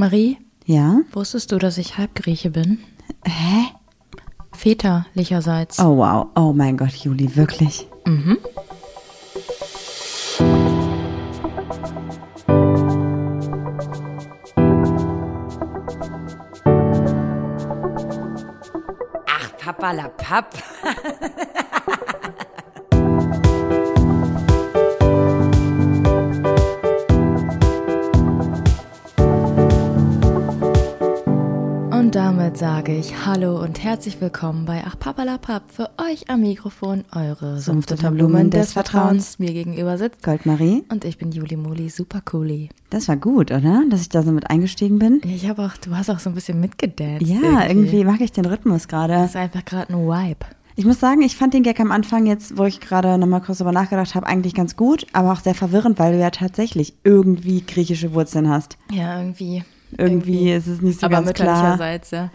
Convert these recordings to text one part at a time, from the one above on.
Marie, Ja? wusstest du, dass ich Halbgrieche bin? Hä? Väterlicherseits. Oh wow. Oh mein Gott, Juli, wirklich? Ach, Papa la Papp. damit sage ich Hallo und herzlich willkommen bei Ach Papalapap für euch am Mikrofon, eure Sumpfdotterblumen des Vertrauens. Mir gegenüber sitzt Goldmarie? und ich bin Juli Moli, super cooli. Das war gut, oder? Dass ich da so mit eingestiegen bin. Ich habe auch, du hast auch so ein bisschen mitgedanced. Ja, irgendwie mag ich den Rhythmus gerade. Das ist einfach gerade ein Vibe. Ich muss sagen, ich fand den Gag am Anfang jetzt, wo ich gerade nochmal kurz drüber nachgedacht habe, eigentlich ganz gut, aber auch sehr verwirrend, weil du ja tatsächlich irgendwie griechische Wurzeln hast. Ja, irgendwie. Irgendwie ist es nicht so aber ganz klar. mütterlicherseits, ja.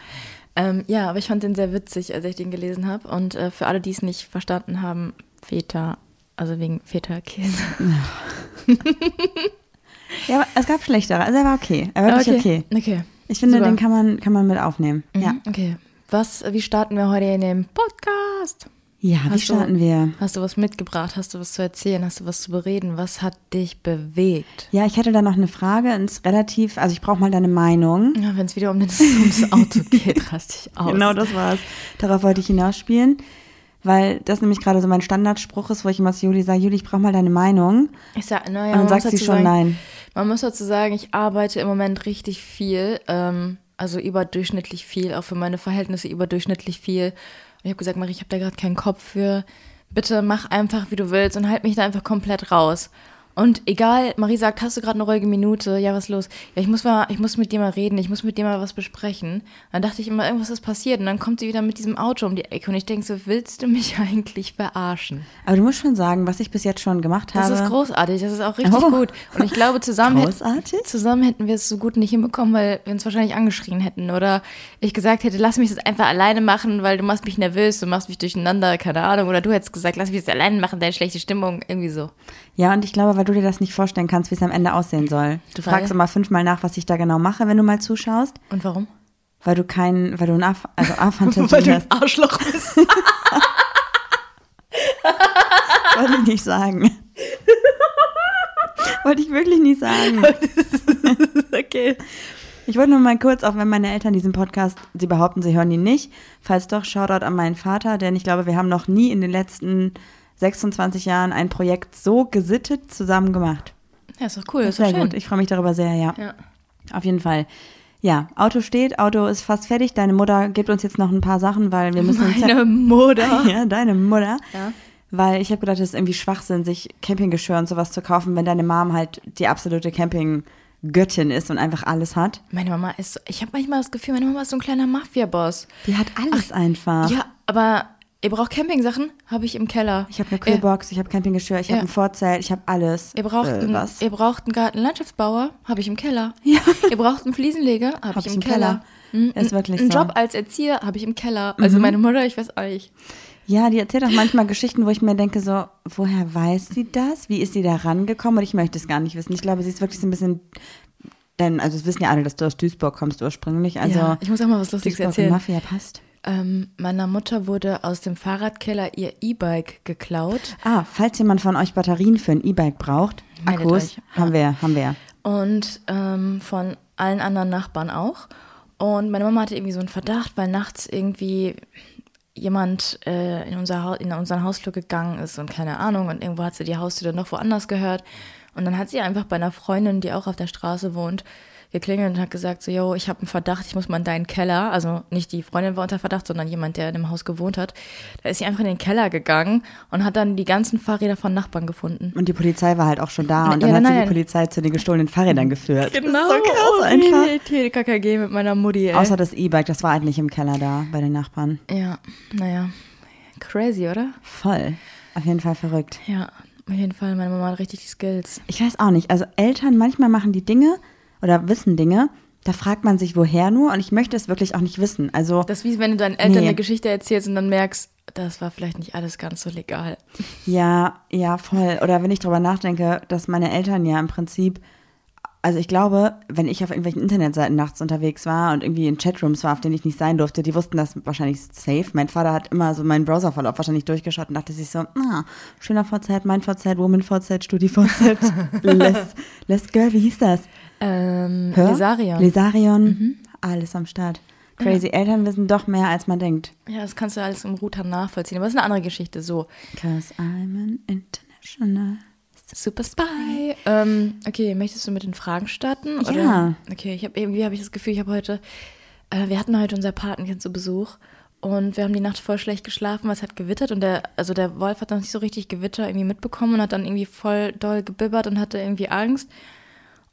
Ähm, ja, aber ich fand den sehr witzig, als ich den gelesen habe. Und äh, für alle, die es nicht verstanden haben, Väter, also wegen Väterkäse. Ja, aber es gab schlechtere. Also er war okay. Er war wirklich okay. Okay. Ich finde, Super. den kann man, kann man mit aufnehmen. Mhm, Ja. Okay. Was, wie starten wir heute in dem Podcast? Ja, wie Hast starten du, wir? Hast du was mitgebracht? Hast du was zu erzählen? Hast du was zu bereden? Was hat dich bewegt? Ja, ich hätte da noch eine Frage. Ist relativ, also ich brauche mal deine Meinung. Ja, Wenn es wieder um das, ums Auto geht, raste ich aus. Genau das war's. Darauf wollte ich hinausspielen. Weil das nämlich gerade so mein Standardspruch ist, wo ich immer zu Juli sage, Juli, ich brauche mal deine Meinung. Ich sag, naja, Und dann sagt sie schon sagen, nein. Man muss dazu sagen, ich arbeite im Moment richtig viel, ähm, also überdurchschnittlich viel, auch für meine Verhältnisse überdurchschnittlich viel. Ich habe gesagt, Marie, ich habe da gerade keinen Kopf für. Bitte mach einfach, wie du willst und halt mich da einfach komplett raus. Und egal, Marie sagt, hast du gerade eine ruhige Minute? Ja, was los? Ja, ich muss mal, ich muss mit dir mal reden, ich muss mit dir mal was besprechen. Dann dachte ich immer, irgendwas ist passiert. Und dann kommt sie wieder mit diesem Auto um die Ecke und ich denke so, willst du mich eigentlich verarschen? Aber du musst schon sagen, was ich bis jetzt schon gemacht Das habe. ist großartig, das ist auch richtig Oh. gut. Und ich glaube, zusammen, hätt- Großartig? zusammen hätten wir es so gut nicht hinbekommen, weil wir uns wahrscheinlich angeschrien hätten. Oder ich gesagt hätte, lass mich das einfach alleine machen, weil du machst mich nervös, du machst mich durcheinander, keine Ahnung. Oder du hättest gesagt, lass mich das alleine machen, deine schlechte Stimmung, irgendwie so. Ja, und ich glaube, weil du dir das nicht vorstellen kannst, wie es am Ende aussehen soll. Du Weil? fragst immer fünfmal nach, was ich da genau mache, wenn du mal zuschaust. Und warum? Weil du kein, weil du ein A, also A-Fantasie hast. Arschloch bist. Wollte ich nicht sagen. Wollte ich wirklich nicht sagen. okay. Ich wollte nur mal kurz, auch wenn meine Eltern diesen Podcast, sie behaupten, sie hören ihn nicht. Falls doch, Shoutout an meinen Vater, denn ich glaube, wir haben noch nie in den letzten 26 Jahren ein Projekt so gesittet zusammen gemacht. Ja, ist doch cool, ist Sehr doch schön. gut. Ich freue mich darüber sehr, ja. Ja. Auf jeden Fall. Ja, Auto steht, Auto ist fast fertig. Deine Mutter gibt uns jetzt noch ein paar Sachen, weil wir müssen uns Meine Mutter. ja, deine Mutter. Ja. Weil ich habe gedacht, es ist irgendwie Schwachsinn, sich Campinggeschirr und sowas zu kaufen, wenn deine Mom halt die absolute Campinggöttin ist und einfach alles hat. Meine Mama ist ich habe manchmal das Gefühl, meine Mama ist so ein kleiner Mafia-Boss. Die hat alles einfach. Ja, aber ihr braucht Campingsachen? Habe ich im Keller. Ich habe eine Kühlbox, ich habe Campinggeschirr, ich Ja. habe ein Vorzelt, ich habe alles. Ihr braucht, äh, einen, was? ihr braucht einen Gartenlandschaftsbauer, habe ich im Keller. Ja. Ihr braucht einen Fliesenleger, habe ich im Keller. Mhm, Ist wirklich Einen so. Job als Erzieher habe ich im Keller. Also meine Mutter, ich weiß auch nicht. Ja, die erzählt auch manchmal Geschichten, wo ich mir denke, so, woher weiß sie das? Wie ist sie da rangekommen? Und ich möchte es gar nicht wissen. Ich glaube, sie ist wirklich so ein bisschen, denn, also es wissen ja alle, dass du aus Duisburg kommst ursprünglich. Also ja, ich muss auch mal was Lustiges Duisburg erzählen. Mafia passt. Ähm, meiner Mutter wurde aus dem Fahrradkeller ihr E-Bike geklaut. Ah, falls jemand von euch Batterien für ein E-Bike braucht, Meldet Akkus, euch, haben wir, haben wir. Und ähm, von allen anderen Nachbarn auch. Und meine Mama hatte irgendwie so einen Verdacht, weil nachts irgendwie jemand äh, in, unser in unseren Hausflur gegangen ist und keine Ahnung. Und irgendwo hat sie die Haustür dann noch woanders gehört. Und dann hat sie einfach bei einer Freundin, die auch auf der Straße wohnt, geklingelt und hat gesagt, so, yo, ich habe einen Verdacht, ich muss mal in deinen Keller. Also nicht die Freundin war unter Verdacht, sondern jemand, der in dem Haus gewohnt hat. Da ist sie einfach in den Keller gegangen und hat dann die ganzen Fahrräder von Nachbarn gefunden. Und die Polizei war halt auch schon da und dann Ja, hat sie nein. die Polizei zu den gestohlenen Fahrrädern geführt. Genau, Das ist so krass einfach. TKKG mit meiner Mutti, ey. Außer das E-Bike, das war halt nicht im Keller da bei den Nachbarn. Ja, naja. Crazy, oder? Voll. Auf jeden Fall verrückt. Ja, auf jeden Fall. Meine Mama hat richtig die Skills. Ich weiß auch nicht. Also Eltern manchmal machen die Dinge oder wissen Dinge, da fragt man sich woher nur und ich möchte es wirklich auch nicht wissen. Also Das ist wie wenn du deinen Eltern Nee. eine Geschichte erzählst und dann merkst, das war vielleicht nicht alles ganz so legal. ja, ja, voll. Oder wenn ich drüber nachdenke, dass meine Eltern ja im Prinzip also ich glaube, wenn ich auf irgendwelchen Internetseiten nachts unterwegs war und irgendwie in Chatrooms war, auf denen ich nicht sein durfte, die wussten das wahrscheinlich safe. Mein Vater hat immer so meinen Browserverlauf wahrscheinlich durchgeschaut und dachte sich so, ah, schöner VZ, mein VZ, Woman VZ, Studi VZ, Les, Les Girl, wie hieß das? Ähm, Hör? Lesarion. Lesarion, alles am Start. Crazy, Eltern wissen doch mehr, als man denkt. ja, das kannst du alles im Router nachvollziehen. Aber das ist eine andere Geschichte. So, Cause I'm an international. Super Spy. Ähm, okay, möchtest du mit den Fragen starten? Ja. Oder? Okay, ich habe irgendwie habe ich das Gefühl, ich habe heute, äh, wir hatten heute unser Patenkind zu Besuch und wir haben die Nacht voll schlecht geschlafen, weil es hat gewittert und der, also der Wolf hat noch nicht so richtig Gewitter irgendwie mitbekommen und hat dann irgendwie voll doll gebibbert und hatte irgendwie Angst.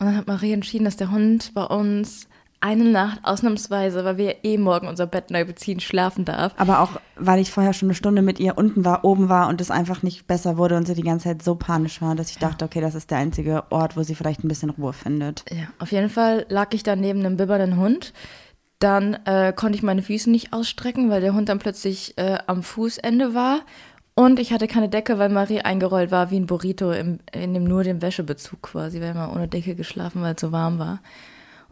Und dann hat Marie entschieden, dass der Hund bei uns eine Nacht ausnahmsweise, weil wir eh morgen unser Bett neu beziehen, schlafen darf. Aber auch, weil ich vorher schon eine Stunde mit ihr unten war, oben war und es einfach nicht besser wurde und sie die ganze Zeit so panisch war, dass ich dachte, okay, das ist der einzige Ort, wo sie vielleicht ein bisschen Ruhe findet. Ja, auf jeden Fall lag ich da neben einem bibbernden Hund. Dann äh, konnte ich meine Füße nicht ausstrecken, weil der Hund dann plötzlich äh, am Fußende war. Und ich hatte keine Decke, weil Marie eingerollt war wie ein Burrito im, in dem nur dem Wäschebezug quasi. Wir haben ja ohne Decke geschlafen, weil es so warm war.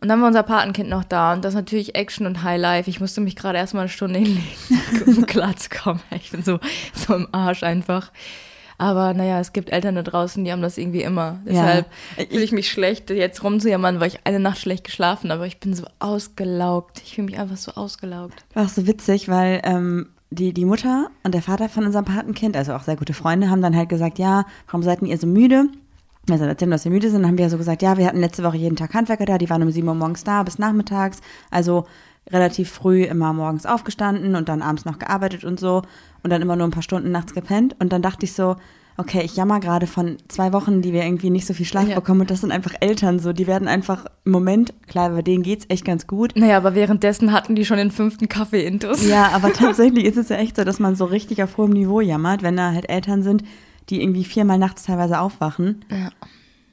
Und dann war unser Patenkind noch da und das natürlich Action und Highlife. Ich musste mich gerade erstmal eine Stunde hinlegen, um klarzukommen. Ich bin so, so im Arsch einfach. Aber naja, es gibt Eltern da draußen, die haben das irgendwie immer. Deshalb fühle ich mich schlecht, jetzt rumzujammern, weil ich eine Nacht schlecht geschlafen habe. Aber ich bin so ausgelaugt. Ich fühle mich einfach so ausgelaugt. War auch so witzig, weil ähm, die, die Mutter und der Vater von unserem Patenkind, also auch sehr gute Freunde, haben dann halt gesagt, ja, warum seid ihr so müde? Also erzählen, dass wir müde sind, dann haben wir ja so gesagt, ja, wir hatten letzte Woche jeden Tag Handwerker da, die waren um 7 Uhr morgens da bis nachmittags, also relativ früh immer morgens aufgestanden und dann abends noch gearbeitet und so. Und dann immer nur ein paar Stunden nachts gepennt. Und dann dachte ich so, okay, ich jammer gerade von zwei Wochen, die wir irgendwie nicht so viel Schlaf Ja. bekommen und das sind einfach Eltern so, die werden einfach im Moment, klar, bei denen geht's echt ganz gut, Naja, aber währenddessen hatten die schon den fünften Kaffee intus. ja, aber tatsächlich ist es ja echt so, dass man so richtig auf hohem Niveau jammert, wenn da halt Eltern sind, die irgendwie viermal nachts teilweise aufwachen Ja.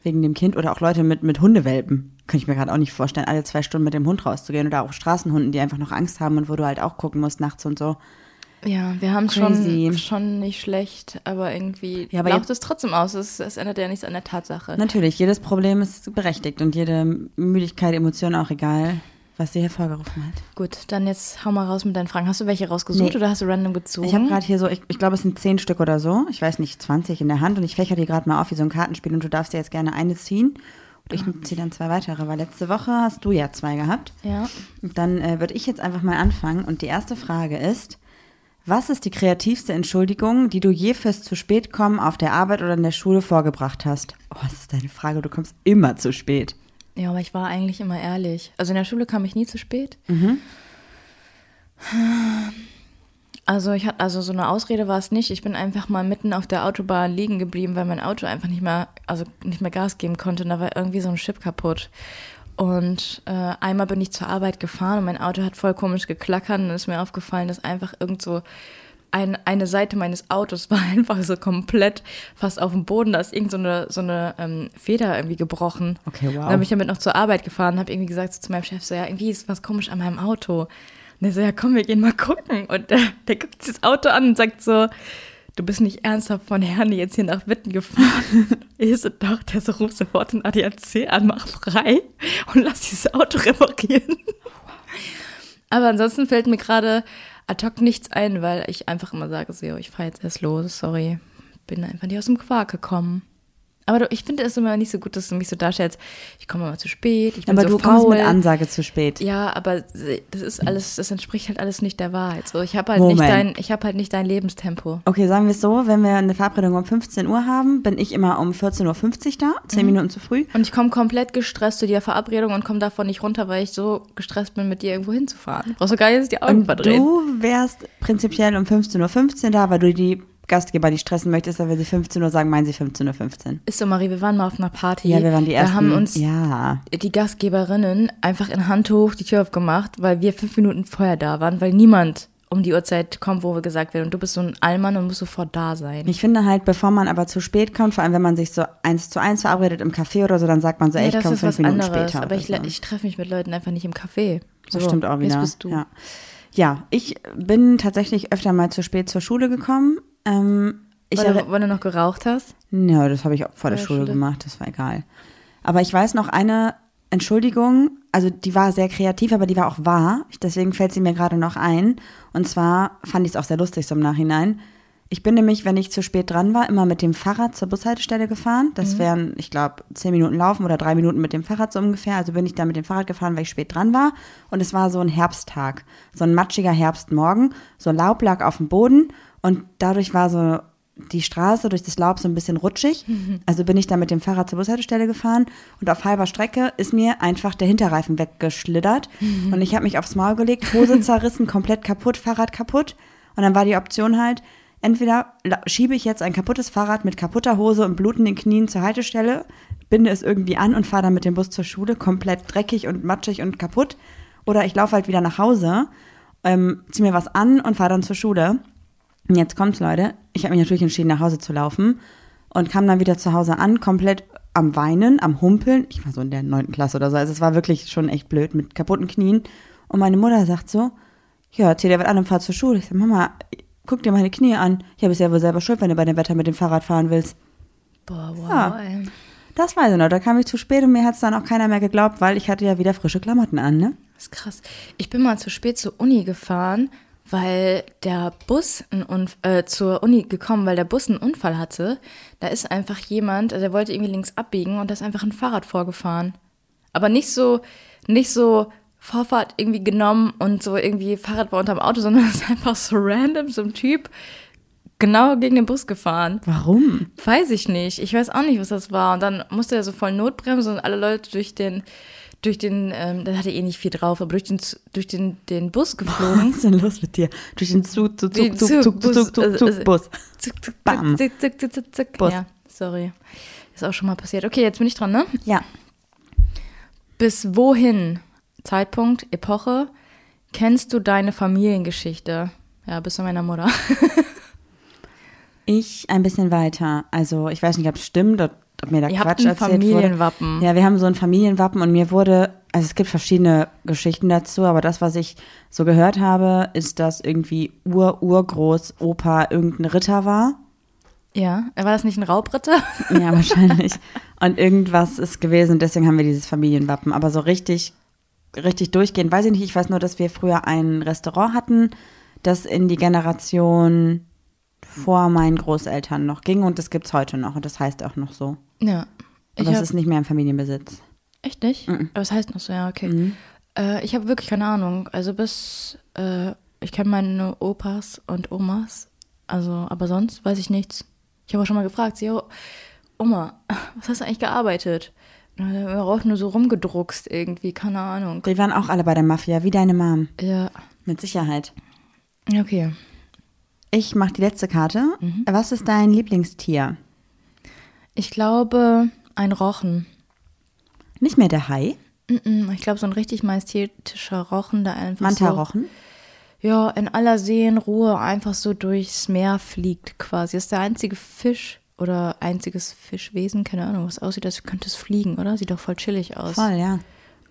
wegen dem Kind oder auch Leute mit, mit Hundewelpen. Könnte ich mir gerade auch nicht vorstellen, alle zwei Stunden mit dem Hund rauszugehen oder auch Straßenhunden, die einfach noch Angst haben und wo du halt auch gucken musst nachts und so. Ja, wir haben Crazy. schon, schon nicht schlecht, aber irgendwie Ja, aber lauft es trotzdem aus. Es, es ändert ja nichts an der Tatsache. Natürlich, jedes Problem ist berechtigt und jede Müdigkeit, Emotion auch egal, was sie hervorgerufen hat. Gut, dann jetzt hau mal raus mit deinen Fragen. Hast du welche rausgesucht Nee. oder hast du random gezogen? Ich habe gerade hier so, ich, ich glaube, es sind zehn Stück oder so. Ich weiß nicht, 20 in der Hand und ich fächer die gerade mal auf wie so ein Kartenspiel und du darfst dir jetzt gerne eine ziehen. Und ich ziehe dann zwei weitere, weil letzte Woche hast du ja zwei gehabt. Ja. Und dann äh, würde ich jetzt einfach mal anfangen. Und die erste Frage ist, was ist die kreativste Entschuldigung, die du je fürs zu spät kommen auf der Arbeit oder in der Schule vorgebracht hast? Oh, das ist deine Frage, du kommst immer zu spät. Ja, aber ich war eigentlich immer ehrlich. Also in der Schule kam ich nie zu spät. Also ich hatte, also so eine Ausrede war es nicht. Ich bin einfach mal mitten auf der Autobahn liegen geblieben, weil mein Auto einfach nicht mehr, also nicht mehr Gas geben konnte. Und da war irgendwie so ein Chip kaputt. Und äh, einmal bin ich zur Arbeit gefahren und mein Auto hat voll komisch geklackert und ist mir aufgefallen, dass einfach irgend so ein, eine Seite meines Autos war einfach so komplett fast auf dem Boden. Da ist irgend so eine, so eine ähm, Feder irgendwie gebrochen. Okay, wow. Und dann bin ich damit noch zur Arbeit gefahren und habe irgendwie gesagt so zu meinem Chef so, ja, irgendwie ist was komisch an meinem Auto. Und er so, ja komm, wir gehen mal gucken. Und der, der guckt sich das Auto an und sagt so, du bist nicht ernsthaft von Herne jetzt hier nach Witten gefahren. ich so, doch, der so, ruf sofort den ADAC an, mach frei und lass dieses Auto reparieren. Aber ansonsten fällt mir gerade ad hoc nichts ein, weil ich einfach immer sage, so, ich fahre jetzt erst los, sorry. Bin einfach nicht aus dem Quark gekommen. Aber ich finde es immer nicht so gut, dass du mich so darstellst, ich komme immer zu spät, ich bin Aber so du kommst faul. mit Ansage zu spät. Ja, aber das ist alles, das entspricht halt alles nicht der Wahrheit. So, ich habe halt nicht dein, ich habe halt nicht dein Lebenstempo. Okay, sagen wir es so, wenn wir eine Verabredung um 15 Uhr haben, bin ich immer um 14.50 Uhr da, 10 Minuten zu früh. Und ich komme komplett gestresst zu der Verabredung und komme davon nicht runter, weil ich so gestresst bin, mit dir irgendwo hinzufahren. Brauchst du gar nicht die Augen Und verdrehen. du wärst prinzipiell um 15.15 Uhr da, weil du die Gastgeber, die stressen möchtest, aber wenn sie 15 Uhr sagen, meinen sie 15.15 Uhr. Ist so, Marie, wir waren mal auf einer Party. Ja, wir waren die ersten. Da haben uns ja. die Gastgeberinnen einfach in Handtuch die Tür aufgemacht, weil wir fünf Minuten vorher da waren, weil niemand um die Uhrzeit kommt, wo wir gesagt werden, und du bist so ein Allmann und musst sofort da sein. Ich finde halt, bevor man aber zu spät kommt, vor allem wenn man sich so eins zu eins verabredet im Café oder so, dann sagt man so, ey, Ja, ich das komme ist fünf was Minuten anderes. später. Aber ich, so. ich treffe mich mit Leuten einfach nicht im Café. Das So, stimmt auch wieder. Jetzt bist du. Ja. ja, ich bin tatsächlich öfter mal zu spät zur Schule gekommen. Ähm, ich weil, erre- du, weil du noch geraucht hast? Ja, das habe ich auch vor der der Schule Schule. gemacht, das war egal. Aber ich weiß noch eine Entschuldigung, also die war sehr kreativ, aber die war auch wahr. Deswegen fällt sie mir gerade noch ein. Und zwar fand ich es auch sehr lustig so im Nachhinein. Ich bin nämlich, wenn ich zu spät dran war, immer mit dem Fahrrad zur Bushaltestelle gefahren. Das wären, ich glaube, zehn Minuten laufen oder drei Minuten mit dem Fahrrad so ungefähr. Also bin ich da mit dem Fahrrad gefahren, weil ich spät dran war. Und es war so ein Herbsttag, so ein matschiger Herbstmorgen. So Laub lag auf dem Boden und dadurch war so die Straße durch das Laub so ein bisschen rutschig. Also bin ich da mit dem Fahrrad zur Bushaltestelle gefahren und auf halber Strecke ist mir einfach der Hinterreifen weggeschlittert. Und ich habe mich aufs Maul gelegt, Hose zerrissen, komplett kaputt, Fahrrad kaputt. Und dann war die Option halt, entweder schiebe ich jetzt ein kaputtes Fahrrad mit kaputter Hose und blutenden Knien zur Haltestelle, binde es irgendwie an und fahre dann mit dem Bus zur Schule, komplett dreckig und matschig und kaputt. Oder ich laufe halt wieder nach Hause, ähm, ziehe mir was an und fahre dann zur Schule. Und jetzt kommt's, Leute. Ich habe mich natürlich entschieden, nach Hause zu laufen und kam dann wieder zu Hause an, komplett am Weinen, am Humpeln. Ich war so in der neunten Klasse oder so. Also es war wirklich schon echt blöd mit kaputten Knien. Und meine Mutter sagt so, ja, zieh dir was an und fahr zur Schule. Ich sag, Mama, guck dir meine Knie an. Ja, bist ja wohl selber schuld, wenn du bei dem Wetter mit dem Fahrrad fahren willst. Boah, wow, Ja. Das weiß ich noch. Da kam ich zu spät und mir hat's dann auch keiner mehr geglaubt, weil ich hatte ja wieder frische Klamotten an, ne? Das ist krass. Ich bin mal zu spät zur Uni gefahren, weil der Bus äh, zur Uni gekommen, weil der Bus einen Unfall hatte. Da ist einfach jemand, der wollte irgendwie links abbiegen und da ist einfach ein Fahrrad vorgefahren. Aber nicht so, nicht so Vorfahrt irgendwie genommen und so irgendwie Fahrrad war unterm Auto, sondern es ist einfach so random, so ein Typ genau gegen den Bus gefahren. Warum? Weiß ich nicht. Ich weiß auch nicht, was das war. Und dann musste er so voll Notbremsen und alle Leute durch den, durch den, ähm, da hatte eh nicht viel drauf, aber durch den, durch den, den Bus geflogen. Was ist denn los mit dir? Durch den Zug, Zug, Zug, Zug, Zug, Zug, Zug, also- Zug, also- Bus. Zuck, zuck, Bam. zuck, zuck, zuck, zuck, zuck. Bus. Ja, sorry. Ist auch schon mal passiert. Okay, jetzt bin ich dran, ne? Ja. Bis wohin? Zeitpunkt, Epoche. Kennst du deine Familiengeschichte? Ja, bis zu meiner Mutter. Ich ein bisschen weiter. Also ich weiß nicht, ob es stimmt, ob mir da Ihr habt Quatsch ein erzählt Familienwappen. wurde. Ja, wir haben so ein Familienwappen und mir wurde, also es gibt verschiedene Geschichten dazu, aber das, was ich so gehört habe, ist, dass irgendwie Ur-Urgroß-Opa irgendein Ritter war. Ja, war das nicht ein Raubritter? Ja, wahrscheinlich. Und irgendwas ist gewesen, deswegen haben wir dieses Familienwappen. Aber so richtig, richtig durchgehend, weiß ich nicht. Ich weiß nur, dass wir früher ein Restaurant hatten, das in die Generation vor meinen Großeltern noch ging und das gibt's heute noch und das heißt auch noch so. Ja. Ich Aber es ist nicht mehr im Familienbesitz. Echt nicht? Aber es heißt noch so, ja, okay. Mhm. Äh, ich habe wirklich keine Ahnung. Also bis, äh, ich kenne meine Opas und Omas. Also, aber sonst weiß ich nichts. Ich habe auch schon mal gefragt, so, Oma, was hast du eigentlich gearbeitet? Er auch nur so rumgedruckst irgendwie, keine Ahnung. Die waren auch alle bei der Mafia, wie deine Mom. Ja, Mit Sicherheit. okay. Ich mache die letzte Karte. Was ist dein Lieblingstier? Ich glaube, ein Rochen. Nicht mehr der Hai, Ich glaube, so ein richtig majestätischer Rochen, der einfach Manta-Rochen. so, ja, in aller Seelenruhe einfach so durchs Meer fliegt quasi. ist der einzige Fisch oder einziges Fischwesen, keine Ahnung, was aussieht, als könnte es fliegen, oder? Sieht doch voll chillig aus. Voll, ja.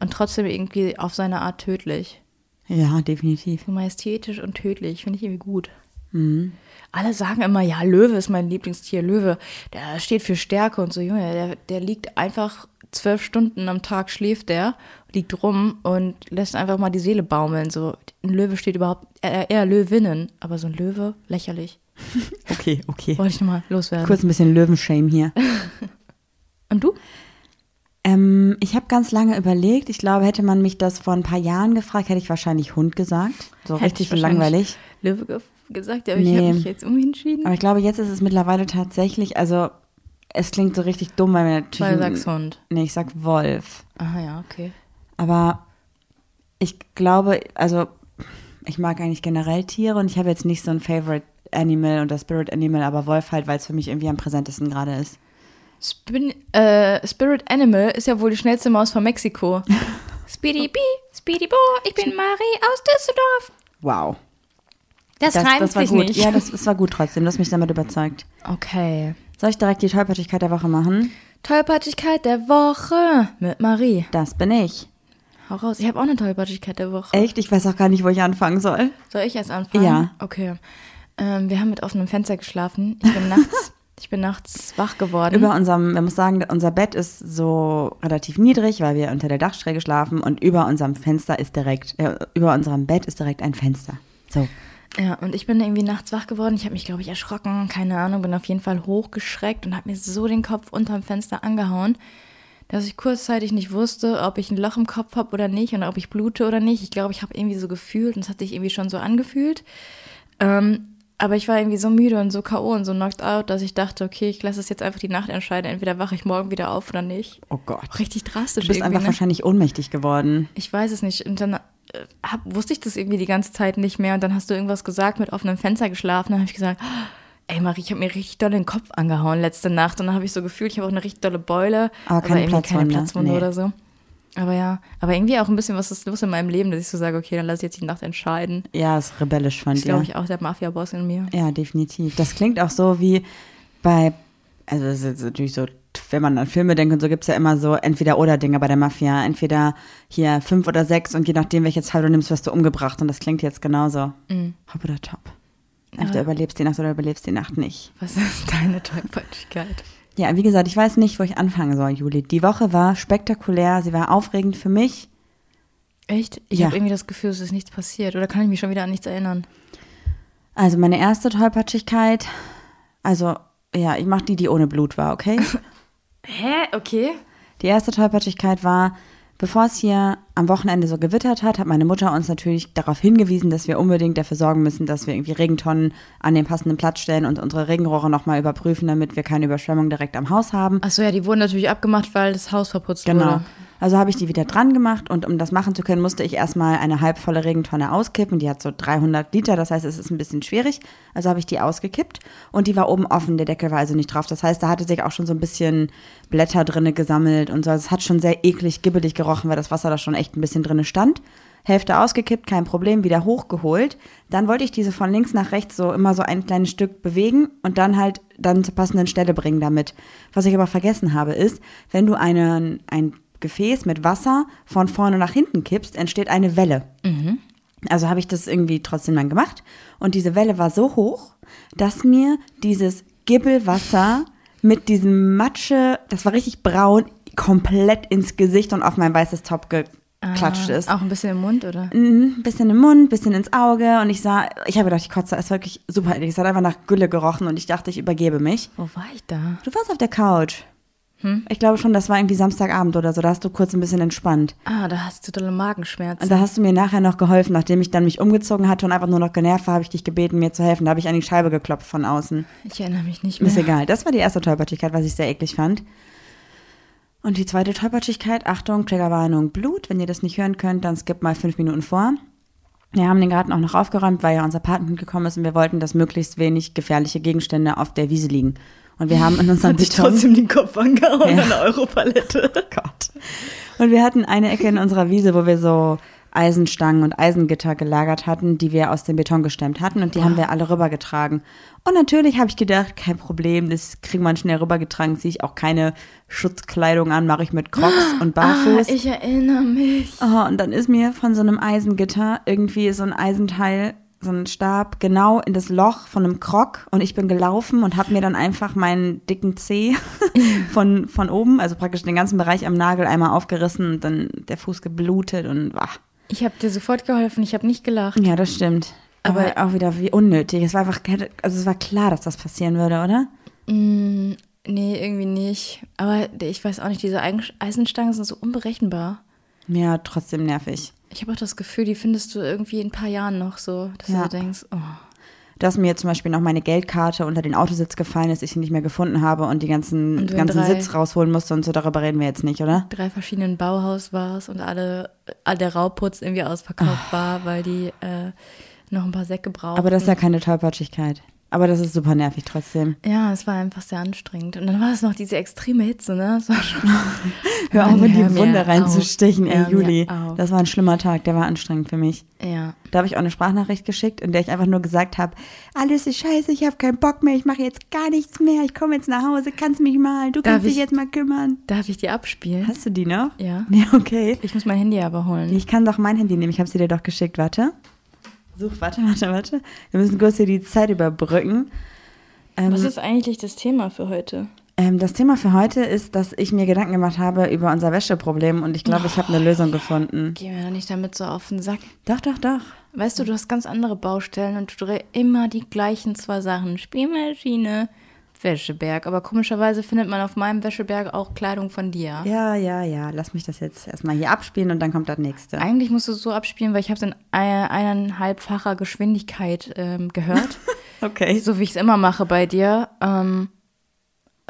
Und trotzdem irgendwie auf seine Art tödlich. Ja, definitiv. So majestätisch und tödlich, finde ich irgendwie gut. Mhm. Alle sagen immer, ja, Löwe ist mein Lieblingstier. Löwe, der steht für Stärke und so. Junge, der, der liegt einfach zwölf Stunden am Tag, schläft der, liegt rum und lässt einfach mal die Seele baumeln. So, ein Löwe steht überhaupt, eher, eher Löwinnen, aber so ein Löwe, lächerlich. Okay, okay. Wollte ich nochmal loswerden. Kurz ein bisschen Löwenshame hier. Und du? Ähm, ich habe ganz lange überlegt. Ich glaube, hätte man mich das vor ein paar Jahren gefragt, hätte ich wahrscheinlich Hund gesagt. So Hätte richtig langweilig. Löwe gesagt, aber ich Nee. habe mich jetzt umentschieden. Aber ich glaube, jetzt ist es mittlerweile tatsächlich, also es klingt so richtig dumm, weil wir natürlich. Weil du sagst Hund. Nee, ich sag Wolf. Aha, ja, okay. Aber ich glaube, also ich mag eigentlich generell Tiere und ich habe jetzt nicht so ein Favorite Animal oder Spirit Animal, aber Wolf halt, weil es für mich irgendwie am präsentesten gerade ist. Spin äh, Spirit Animal ist ja wohl die schnellste Maus von Mexiko. Speedy Bee, Speedy Bo, ich bin Marie aus Düsseldorf. Wow. Das, Das, reimt das war sich gut. nicht. Ja, das, das war gut trotzdem. Du hast mich damit überzeugt. okay. Soll ich direkt die Tollpatschigkeit der Woche machen? Tollpatschigkeit der Woche mit Marie. Das bin ich. Hau raus. Ich habe auch eine Tollpatschigkeit der Woche. Echt? Ich weiß auch gar nicht, wo ich anfangen soll. Soll ich erst anfangen? Ja. Okay. Ähm, wir haben mit offenem Fenster geschlafen. Ich bin nachts Ich bin nachts wach geworden. Über unserem, man muss sagen, unser Bett ist so relativ niedrig, weil wir unter der Dachschräge schlafen und über unserem Fenster ist direkt, äh, über unserem Bett ist direkt ein Fenster. So. Ja, und ich bin irgendwie nachts wach geworden. Ich habe mich, glaube ich, erschrocken. Keine Ahnung, bin auf jeden Fall hochgeschreckt und habe mir so den Kopf unterm Fenster angehauen, dass ich kurzzeitig nicht wusste, ob ich ein Loch im Kopf habe oder nicht und ob ich blute oder nicht. Ich glaube, ich habe irgendwie so gefühlt und es hat sich irgendwie schon so angefühlt. Ähm, aber ich war irgendwie so müde und so K.O. und so knocked out, dass ich dachte, okay, ich lasse es jetzt einfach die Nacht entscheiden. Entweder wache ich morgen wieder auf oder nicht. Oh Gott. Richtig drastisch Du bist einfach ne? wahrscheinlich ohnmächtig geworden. Ich weiß es nicht. Und dann hab, wusste ich das irgendwie die ganze Zeit nicht mehr. Und dann hast du irgendwas gesagt, mit offenem Fenster geschlafen. Dann habe ich gesagt, ey Marie, ich habe mir richtig doll den Kopf angehauen letzte Nacht. Und dann habe ich so gefühlt, ich habe auch eine richtig dolle Beule. Aber keine irgendwie keine Platzwunde. Platzwunde Nee. oder so. Aber ja, aber irgendwie auch ein bisschen, was ist los in meinem Leben, dass ich so sage, okay, dann lass ich jetzt die Nacht entscheiden. Ja, ist rebellisch von Das ist, dir. glaube ich, auch der Mafia-Boss in mir. Ja, definitiv. Das klingt auch so wie bei, also das ist jetzt natürlich so, wenn man an Filme denkt und so, gibt es ja immer so Entweder-Oder-Dinge bei der Mafia. Entweder hier fünf oder sechs und je nachdem, welches Teil du nimmst, wirst du umgebracht. Und das klingt jetzt genauso. Hopp oder top. Entweder Ja. überlebst die Nacht oder überlebst die Nacht nicht. Was ist deine Tollpatschigkeit? Ja, wie gesagt, ich weiß nicht, wo ich anfangen soll, Juli. Die Woche war spektakulär, sie war aufregend für mich. Echt? Ich Ja. habe irgendwie das Gefühl, es ist nichts passiert. Oder kann ich mich schon wieder an nichts erinnern? Also meine erste Tollpatschigkeit, also ja, ich mach die, die ohne Blut war, okay? Hä? Okay. Die erste Tollpatschigkeit war, bevor es hier am Wochenende so gewittert hat, hat meine Mutter uns natürlich darauf hingewiesen, dass wir unbedingt dafür sorgen müssen, dass wir irgendwie Regentonnen an den passenden Platz stellen und unsere Regenrohre nochmal überprüfen, damit wir keine Überschwemmung direkt am Haus haben. Achso, ja, die wurden natürlich abgemacht, weil das Haus verputzt Genau. wurde. Also habe ich die wieder dran gemacht und um das machen zu können, musste ich erstmal eine halbvolle Regentonne auskippen. Die hat so 300 Liter, das heißt, es ist ein bisschen schwierig. Also habe ich die ausgekippt und die war oben offen, der Deckel war also nicht drauf. Das heißt, da hatte sich auch schon so ein bisschen Blätter drinne gesammelt und so. Also Es hat schon sehr eklig, gibbelig gerochen, weil das Wasser da schon echt ein bisschen drinne stand. Hälfte ausgekippt, kein Problem, wieder hochgeholt. Dann wollte ich diese von links nach rechts so immer so ein kleines Stück bewegen und dann halt dann zur passenden Stelle bringen damit. Was ich aber vergessen habe, ist, wenn du einen, ein Gefäß mit Wasser von vorne nach hinten kippst, entsteht eine Welle. Also habe ich das irgendwie trotzdem dann gemacht. Und diese Welle war so hoch, dass mir dieses Gibbelwasser mit diesem Matsche, das war richtig braun, komplett ins Gesicht und auf mein weißes Top geklatscht ist. Auch ein bisschen im Mund, oder? Mhm, bisschen im Mund, bisschen ins Auge und ich sah, ich habe gedacht, ich kotze, es war wirklich super. Es hat einfach nach Gülle gerochen und ich dachte, ich übergebe mich. Wo war ich da? Du warst auf der Couch. Ich glaube schon, das war irgendwie Samstagabend oder so, da hast du kurz ein bisschen entspannt. Ah, da hast du dolle Magenschmerzen. Und da hast du mir nachher noch geholfen, nachdem ich dann mich umgezogen hatte und einfach nur noch genervt war, habe ich dich gebeten, mir zu helfen. Da habe ich an die Scheibe geklopft von außen. ich erinnere mich nicht mehr. Ist egal. Das war die erste Tollpatschigkeit, was ich sehr eklig fand. Und die zweite Tollpatschigkeit, Achtung, Triggerwarnung, Blut. Wenn ihr das nicht hören könnt, dann skippt mal fünf Minuten vor. Wir haben den Garten auch noch aufgeräumt, weil ja unser Partner gekommen ist und wir wollten, dass möglichst wenig gefährliche Gegenstände auf der Wiese liegen. Und wir haben in unserem Hat sich Beton... trotzdem den Kopf angehauen Ja. an der Europalette. Gott. Und wir hatten eine Ecke in unserer Wiese, wo wir so Eisenstangen und Eisengitter gelagert hatten, die wir aus dem Beton gestemmt hatten und die haben wir alle rübergetragen. Und natürlich habe ich gedacht, kein Problem, das kriegt man schnell rübergetragen, ziehe ich auch keine Schutzkleidung an, mache ich mit Crocs und Ah, Barfuß. ich erinnere mich. Oh, und dann ist mir von so einem Eisengitter irgendwie so ein Eisenteil, so ein Stab, genau in das Loch von einem Krog und ich bin gelaufen und habe mir dann einfach meinen dicken Zeh von, von oben, also praktisch den ganzen Bereich am Nagel einmal aufgerissen und dann der Fuß geblutet und wach. Ich habe dir sofort geholfen, ich habe nicht gelacht. Ja, das stimmt. Aber Aber- auch wieder wie unnötig. Es war einfach, also es war klar, dass das passieren würde, oder? Mm, nee, irgendwie nicht. Aber ich weiß auch nicht, diese Eisenstangen sind so unberechenbar. Ja, trotzdem nervig. Ich habe auch das Gefühl, die findest du irgendwie in ein paar Jahren noch so, dass Ja. du denkst, oh. Dass mir zum Beispiel noch meine Geldkarte unter den Autositz gefallen ist, ich sie nicht mehr gefunden habe und die ganzen, Und ganzen Sitz rausholen musste und so, darüber reden wir jetzt nicht, oder? drei verschiedenen Bauhaus warst und alle, all der Rauputz irgendwie ausverkauft war, weil die äh, noch ein paar Säcke brauchten. Aber das ist ja keine Tollpatschigkeit. Aber das ist super nervig trotzdem. ja, es war einfach sehr anstrengend. Und dann war es noch diese extreme Hitze, ne? Das war schon Hör auf, in die Wunde reinzustechen, auf. ey, Juli. Das war ein schlimmer Tag, der war anstrengend für mich. ja. Da habe ich auch eine Sprachnachricht geschickt, in der ich einfach nur gesagt habe, alles ist scheiße, ich habe keinen Bock mehr, ich mache jetzt gar nichts mehr, ich komme jetzt nach Hause, kannst mich mal, du Darf kannst dich ich- jetzt mal kümmern. Darf ich die abspielen? Hast du die noch? Ja. Ja, okay. Ich muss mein Handy aber holen. Ich kann doch mein Handy nehmen, ich habe sie dir doch geschickt, warte. Such, warte, warte, warte. Wir müssen kurz hier die Zeit überbrücken. Was ist eigentlich das Thema für heute? Ähm, das Thema für heute ist, dass ich mir Gedanken gemacht habe über unser Wäscheproblem und ich glaube, ich habe eine Lösung gefunden. Geh mir doch nicht damit so auf den Sack. Doch, doch, doch. Weißt du, du hast ganz andere Baustellen und du drehst immer die gleichen zwei Sachen. Spielmaschine, Wäscheberg. Aber komischerweise findet man auf meinem Wäscheberg auch Kleidung von dir. Ja, ja, ja. Lass mich das jetzt erstmal hier abspielen und dann kommt das nächste. Eigentlich musst du es so abspielen, weil ich habe es in ein- eineinhalbfacher Geschwindigkeit ähm, gehört. Okay. so wie ich es immer mache bei dir. Ähm,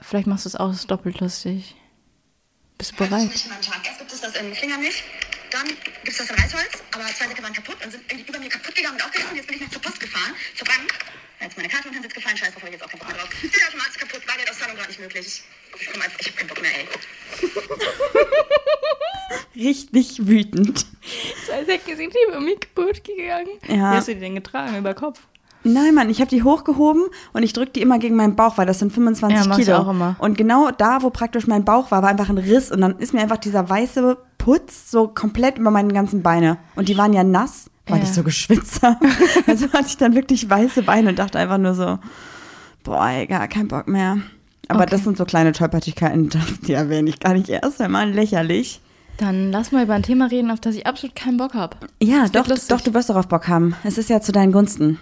vielleicht machst du es auch doppelt lustig. Bist du bereit? Nicht in meinem Tag. Erst gibt es das in Fingermilch, dann gibt es das in Reisholz, aber zwei Säcke waren kaputt und sind irgendwie über mir kaputt gegangen und aufgerissen. Jetzt bin ich noch zur Post gefahren, zur Bank. Da ist meine Karte unter den Sitz gefallen, scheiß drauf, hab ich jetzt auch keinen Bock mehr drauf. Der Automat ist kaputt, Bargeldauszahlung gerade nicht möglich. Ich komm einfach, ich hab keinen Bock mehr, ey. Richtig wütend. Zwei Säcke sind über mich kaputt gegangen. Ja. Wie hast du die denn getragen? Über Kopf? Nein, Mann, ich habe die hochgehoben und ich drücke die immer gegen meinen Bauch, weil das sind 25 Ja, mach ich Kilo. auch immer. Und genau da, wo praktisch mein Bauch war, war einfach ein Riss und dann ist mir einfach dieser weiße Putz so komplett über meine ganzen Beine. Und die waren ja nass, weil Ja. ich so geschwitzt habe. also hatte ich dann wirklich weiße Beine und dachte einfach nur so, boah, ey, gar kein Bock mehr. Aber Okay. das sind so kleine Tollpatschigkeiten, die erwähne ich gar nicht erst einmal. Lächerlich. Dann lass mal über ein Thema reden, auf das ich absolut keinen Bock habe. Ja, doch, doch, du wirst darauf Bock haben. Es ist ja zu deinen Gunsten.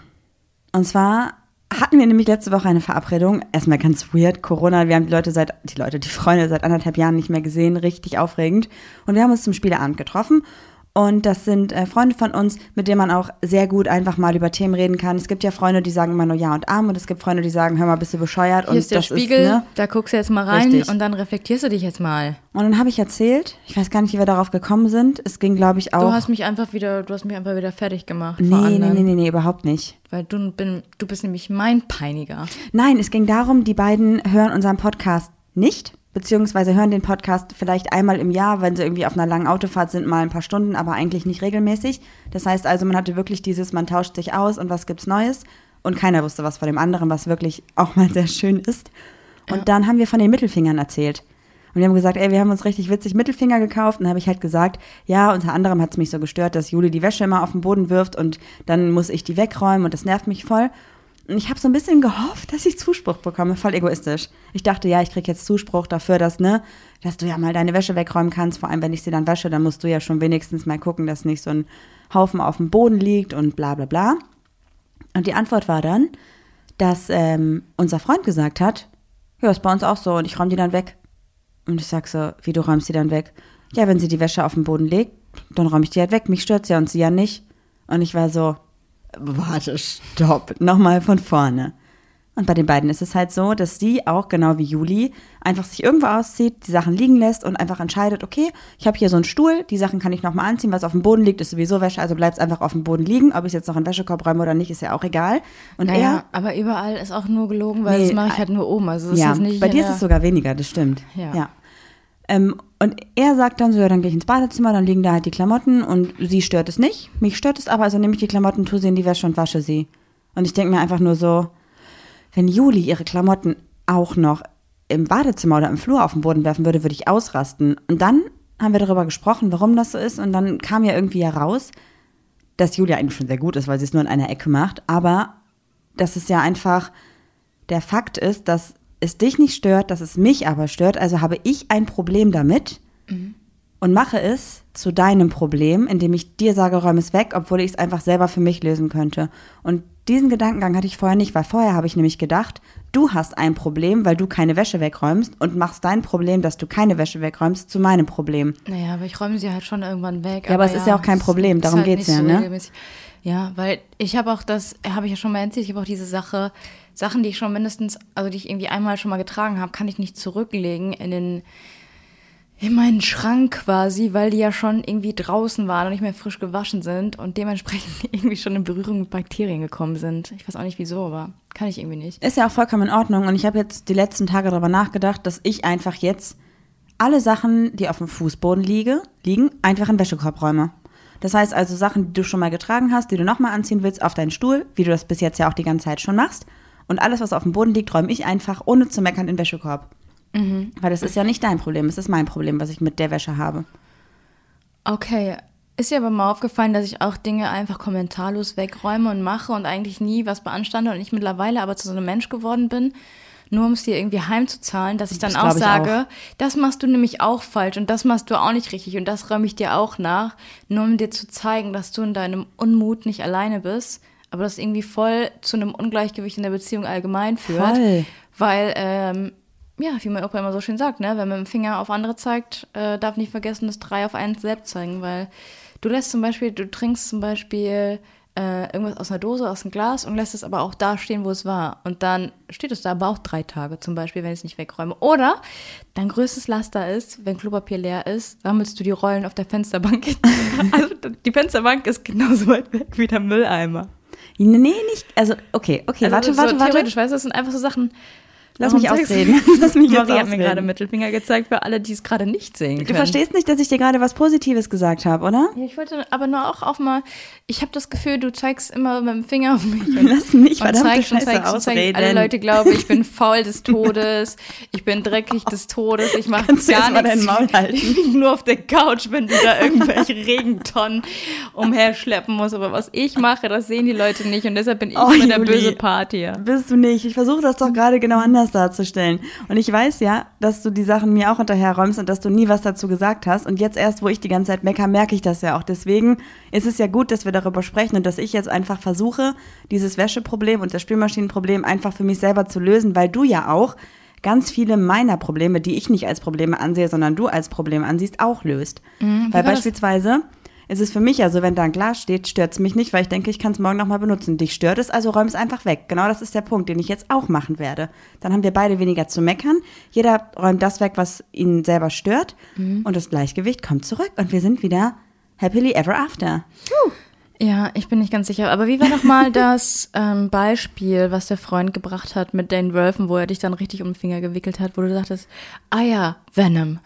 Und zwar hatten wir nämlich letzte Woche eine Verabredung. Erstmal ganz weird, Corona. Wir haben die Leute seit, die Leute, die Freunde seit anderthalb Jahren nicht mehr gesehen. Richtig aufregend. Und wir haben uns zum Spieleabend getroffen. Und das sind äh, Freunde von uns, mit denen man auch sehr gut einfach mal über Themen reden kann. Es gibt ja Freunde, die sagen immer nur Ja und Arm. Und es gibt Freunde, die sagen, hör mal, bist du bescheuert? Hier und ist der das Spiegel, Ist, ne? da guckst du jetzt mal rein Richtig. und dann reflektierst du dich jetzt mal. Und dann habe ich erzählt, ich weiß gar nicht, wie wir darauf gekommen sind. Es ging, glaube ich, auch. Du hast mich einfach wieder, du hast mich einfach wieder fertig gemacht. nee, nee, nee, nee, nee, überhaupt nicht. Weil du, bin, du bist nämlich mein Peiniger. Nein, es ging darum, die beiden hören unseren Podcast nicht, beziehungsweise hören den Podcast vielleicht einmal im Jahr, wenn sie irgendwie auf einer langen Autofahrt sind, mal ein paar Stunden, aber eigentlich nicht regelmäßig. Das heißt also, man hatte wirklich dieses, man tauscht sich aus und was gibt's Neues und keiner wusste was von dem anderen, was wirklich auch mal sehr schön ist. Und dann haben wir von den Mittelfingern erzählt. Und wir haben gesagt, ey, wir haben uns richtig witzig Mittelfinger gekauft. Und dann habe ich halt gesagt, ja, unter anderem hat es mich so gestört, dass Juli die Wäsche immer auf den Boden wirft und dann muss ich die wegräumen und das nervt mich voll. Und ich habe so ein bisschen gehofft, dass ich Zuspruch bekomme, voll egoistisch. Ich dachte, ja, ich krieg jetzt Zuspruch dafür, dass, ne, dass du ja mal deine Wäsche wegräumen kannst. Vor allem, wenn ich sie dann wasche, dann musst du ja schon wenigstens mal gucken, dass nicht so ein Haufen auf dem Boden liegt und bla bla bla. Und die Antwort war dann, dass ähm, unser Freund gesagt hat, ja, ist bei uns auch so und ich räume die dann weg. Und ich sag so, wie du räumst sie dann weg? Ja, wenn sie die Wäsche auf den Boden legt, dann räume ich die halt weg. Mich stört's ja und sie ja nicht. Und ich war so, warte, stopp, nochmal von vorne. Und bei den beiden ist es halt so, dass sie auch genau wie Juli einfach sich irgendwo auszieht, die Sachen liegen lässt und einfach entscheidet, okay, ich habe hier so einen Stuhl, die Sachen kann ich nochmal anziehen, was auf dem Boden liegt, ist sowieso Wäsche, also bleibt es einfach auf dem Boden liegen. Ob ich jetzt noch einen Wäschekorb räume oder nicht, ist ja auch egal. Und Naja, aber überall ist auch nur gelogen, weil Nee, das mache ich halt nur oben. Also das ja, ist nicht bei in dir ist es sogar weniger, das stimmt. Ja. Ähm, und er sagt dann so, ja, dann gehe ich ins Badezimmer, dann liegen da halt die Klamotten und sie stört es nicht. Mich stört es aber, also nehme ich die Klamotten, tue sie in die Wäsche und wasche sie. Und ich denke mir einfach nur so, wenn Juli ihre Klamotten auch noch im Badezimmer oder im Flur auf den Boden werfen würde, würde ich ausrasten. Und dann haben wir darüber gesprochen, warum das so ist. Und dann kam ja irgendwie heraus, dass Julia eigentlich schon sehr gut ist, weil sie es nur in einer Ecke macht. Aber dass es ja einfach der Fakt ist, dass es dich nicht stört, dass es mich aber stört. Also habe ich ein Problem damit und mache es zu deinem Problem, indem ich dir sage, räum es weg, obwohl ich es einfach selber für mich lösen könnte. Und diesen Gedankengang hatte ich vorher nicht, weil vorher habe ich nämlich gedacht, du hast ein Problem, weil du keine Wäsche wegräumst und machst dein Problem, dass du keine Wäsche wegräumst, zu meinem Problem. Naja, aber ich räume sie halt schon irgendwann weg. Ja, aber es ist ja auch kein es Problem, darum halt geht's nicht ja, so ne? regelmäßig. Ja, weil ich habe auch das, habe ich ja schon mal erzählt, ich habe auch diese Sache, Sachen, die ich schon mindestens, also die ich irgendwie einmal schon mal getragen habe, kann ich nicht zurücklegen in den, in meinen Schrank quasi, weil die ja schon irgendwie draußen waren und nicht mehr frisch gewaschen sind und dementsprechend irgendwie schon in Berührung mit Bakterien gekommen sind. Ich weiß auch nicht wieso, aber kann ich irgendwie nicht. Ist ja auch vollkommen in Ordnung. Und ich habe jetzt die letzten Tage darüber nachgedacht, dass ich einfach jetzt alle Sachen, die auf dem Fußboden liege, liegen, einfach in Wäschekorb räume. Das heißt also Sachen, die du schon mal getragen hast, die du nochmal anziehen willst, auf deinen Stuhl, wie du das bis jetzt ja auch die ganze Zeit schon machst. Und alles, was auf dem Boden liegt, räume ich einfach, ohne zu meckern, in den Wäschekorb. Weil das ist ja nicht dein Problem, es ist mein Problem, was ich mit der Wäsche habe. Okay, Ist dir aber mal aufgefallen, dass ich auch Dinge einfach kommentarlos wegräume und mache und eigentlich nie was beanstande und ich mittlerweile aber zu so einem Mensch geworden bin, nur um es dir irgendwie heimzuzahlen, dass ich dann Das auch sage, das machst du nämlich auch falsch und das machst du auch nicht richtig und das räume ich dir auch nach, nur um dir zu zeigen, dass du in deinem Unmut nicht alleine bist, aber das irgendwie voll zu einem Ungleichgewicht in der Beziehung allgemein führt. Voll. Weil, ähm, ja, wie mein Opa immer so schön sagt, ne, wenn man mit dem Finger auf andere zeigt, äh, darf nicht vergessen, das drei auf einen selbst zeigen, weil du lässt zum Beispiel, du trinkst zum Beispiel äh, irgendwas aus einer Dose, aus einem Glas und lässt es aber auch da stehen, wo es war. Und dann steht es da aber auch drei Tage zum Beispiel, wenn ich es nicht wegräume. Oder dein größtes Laster ist, wenn Klopapier leer ist, sammelst du die Rollen auf der Fensterbank. also die Fensterbank ist genauso weit weg wie der Mülleimer. Nee, nicht. Also, okay, okay, Also warte, so warte, warte. Theoretisch, weißt du, das sind einfach so Sachen. Lass Warum mich ausreden. Lass mich jetzt Marie hat mir ausreden. gerade Mittelfinger gezeigt für alle, die es gerade nicht sehen können. Du verstehst nicht, dass ich dir gerade was Positives gesagt habe, oder? Ja, ich wollte aber nur auch auf mal, ich habe das Gefühl, du zeigst immer mit dem Finger auf mich. Lass mich und verdammte zeigst und Scheiße zeigst und zeigst. ausreden. Alle Leute glauben, ich bin faul des Todes, ich bin dreckig des Todes, ich mache gar nichts. deinen Maul halten? Ich lieg nur auf der Couch, wenn du da irgendwelche Regentonnen umherschleppen musst. Aber was ich mache, das sehen die Leute nicht und deshalb bin ich Oh, immer der böse Part hier. Bist du nicht. Ich versuche das doch gerade genau anders darzustellen. Und ich weiß ja, dass du die Sachen mir auch hinterherräumst und dass du nie was dazu gesagt hast. Und jetzt erst, wo ich die ganze Zeit mecker, merke ich das ja auch. Deswegen ist es ja gut, dass wir darüber sprechen und dass ich jetzt einfach versuche, dieses Wäscheproblem und das Spülmaschinenproblem einfach für mich selber zu lösen, weil du ja auch ganz viele meiner Probleme, die ich nicht als Probleme ansehe, sondern du als Probleme ansiehst, auch löst. weil Mhm. war das? Beispielsweise ist es für mich ja so, wenn da ein Glas steht, stört es mich nicht, weil ich denke, ich kann es morgen nochmal benutzen. Dich stört es, also räum es einfach weg. Genau das ist der Punkt, den ich jetzt auch machen werde. Dann haben wir beide weniger zu meckern. Jeder räumt das weg, was ihn selber stört. Mhm. Und das Gleichgewicht kommt zurück und wir sind wieder happily ever after. Ja, ich bin nicht ganz sicher. Aber wie war noch mal das ähm, Beispiel, was der Freund gebracht hat mit den Wölfen, wo er dich dann richtig um den Finger gewickelt hat, wo du sagtest, ah ja, Venom.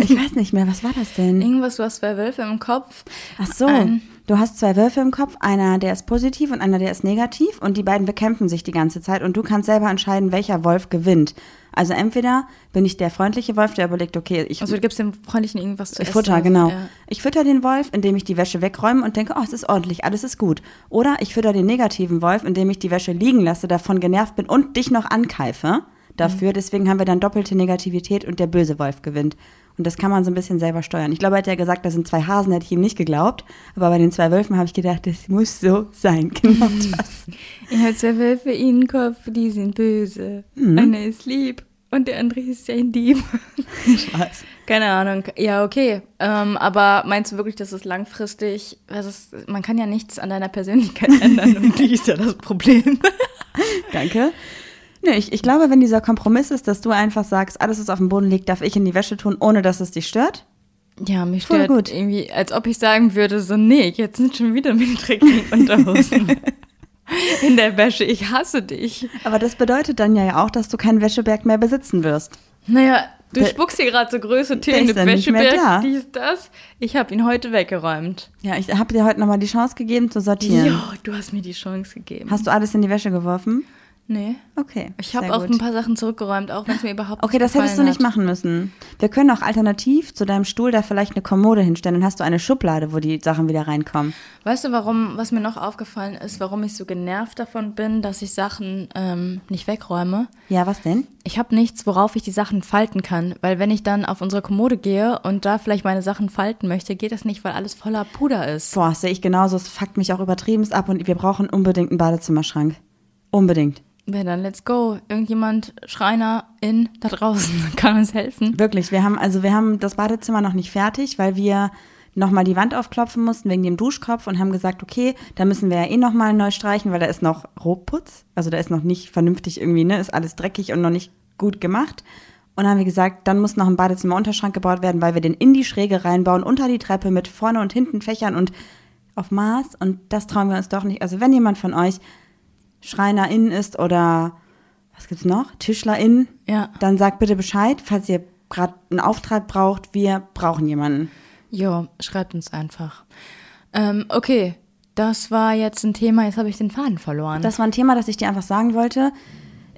Ich weiß nicht mehr, was war das denn? Irgendwas, du hast zwei Wölfe im Kopf. Ach so, Ein- du hast zwei Wölfe im Kopf, einer, der ist positiv und einer, der ist negativ und die beiden bekämpfen sich die ganze Zeit und du kannst selber entscheiden, welcher Wolf gewinnt. Also entweder bin ich der freundliche Wolf, der überlegt, okay, ich, Also du gibst dem Freundlichen irgendwas zu ich essen. futter, oder so. genau. Ja. Ich fütter den Wolf, indem ich die Wäsche wegräume und denke, oh, es ist ordentlich, alles ist gut. Oder ich fütter den negativen Wolf, indem ich die Wäsche liegen lasse, davon genervt bin und dich noch ankeife dafür. Mhm. Deswegen haben wir dann doppelte Negativität und der böse Wolf gewinnt. Und das kann man so ein bisschen selber steuern. Ich glaube, er hat ja gesagt, das sind zwei Hasen, hätte ich ihm nicht geglaubt. Aber bei den zwei Wölfen habe ich gedacht, das muss so sein. Genau das. Er hat zwei Wölfe in den Kopf, die sind böse. Mhm. Einer ist lieb und der andere ist ein Dieb. Spaß. Keine Ahnung. Ja, okay. Ähm, aber meinst du wirklich, dass es langfristig, was ist, man kann ja nichts an deiner Persönlichkeit ändern und die ist ja das Problem. Danke. Nee, ich, ich glaube, wenn dieser Kompromiss ist, dass du einfach sagst, alles, was auf dem Boden liegt, darf ich in die Wäsche tun, ohne dass es dich stört. Ja, mich Voll stört gut. irgendwie, als ob ich sagen würde, so, nee, jetzt sind schon wieder meine dreckigen Unterhosen in der Wäsche. Ich hasse dich. Aber das bedeutet dann ja auch, dass du keinen Wäscheberg mehr besitzen wirst. Naja, du Der- spuckst hier gerade so Größe der Themen, nicht mehr da. Wäscheberg, dies, das. Ich habe ihn heute weggeräumt. Ja, ich habe dir heute nochmal die Chance gegeben zu sortieren. Ja, du hast mir die Chance gegeben. Hast du alles in die Wäsche geworfen? Nee. Okay. Ich habe auch gut. ein paar Sachen zurückgeräumt, auch wenn es mir überhaupt Okay, das nicht hättest du nicht gefallen machen müssen. Wir können auch alternativ zu deinem Stuhl da vielleicht eine Kommode hinstellen. Dann hast du eine Schublade, wo die Sachen wieder reinkommen. hat. Weißt du, warum, was mir noch aufgefallen ist, warum ich so genervt davon bin, dass ich Sachen ähm, nicht wegräume? Ja, was denn? Ich habe nichts, worauf ich die Sachen falten kann, weil wenn ich dann auf unsere Kommode gehe und da vielleicht meine Sachen falten möchte, geht das nicht, weil alles voller Puder ist. Boah, sehe ich genauso. Es fuckt mich auch übertrieben ab und wir brauchen unbedingt einen Badezimmerschrank. Unbedingt. Ja, dann let's go. Irgendjemand, Schreiner in da draußen, kann uns helfen. Wirklich, wir haben, also wir haben das Badezimmer noch nicht fertig, weil wir nochmal die Wand aufklopfen mussten wegen dem Duschkopf und haben gesagt, okay, da müssen wir ja eh nochmal neu streichen, weil da ist noch Rohputz. Also da ist noch nicht vernünftig irgendwie, ne, ist alles dreckig und noch nicht gut gemacht. Und haben wir gesagt, dann muss noch ein Badezimmerunterschrank gebaut werden, weil wir den in die Schräge reinbauen, unter die Treppe mit vorne und hinten Fächern und auf Maß. Und das trauen wir uns doch nicht. Also wenn jemand von euch SchreinerInnen ist oder was gibt's noch? TischlerInnen, Ja. dann sagt bitte Bescheid, falls ihr gerade einen Auftrag braucht. Wir brauchen jemanden. Jo, schreibt uns einfach. Ähm, okay, das war jetzt ein Thema, jetzt habe ich den Faden verloren. Das war ein Thema, das ich dir einfach sagen wollte.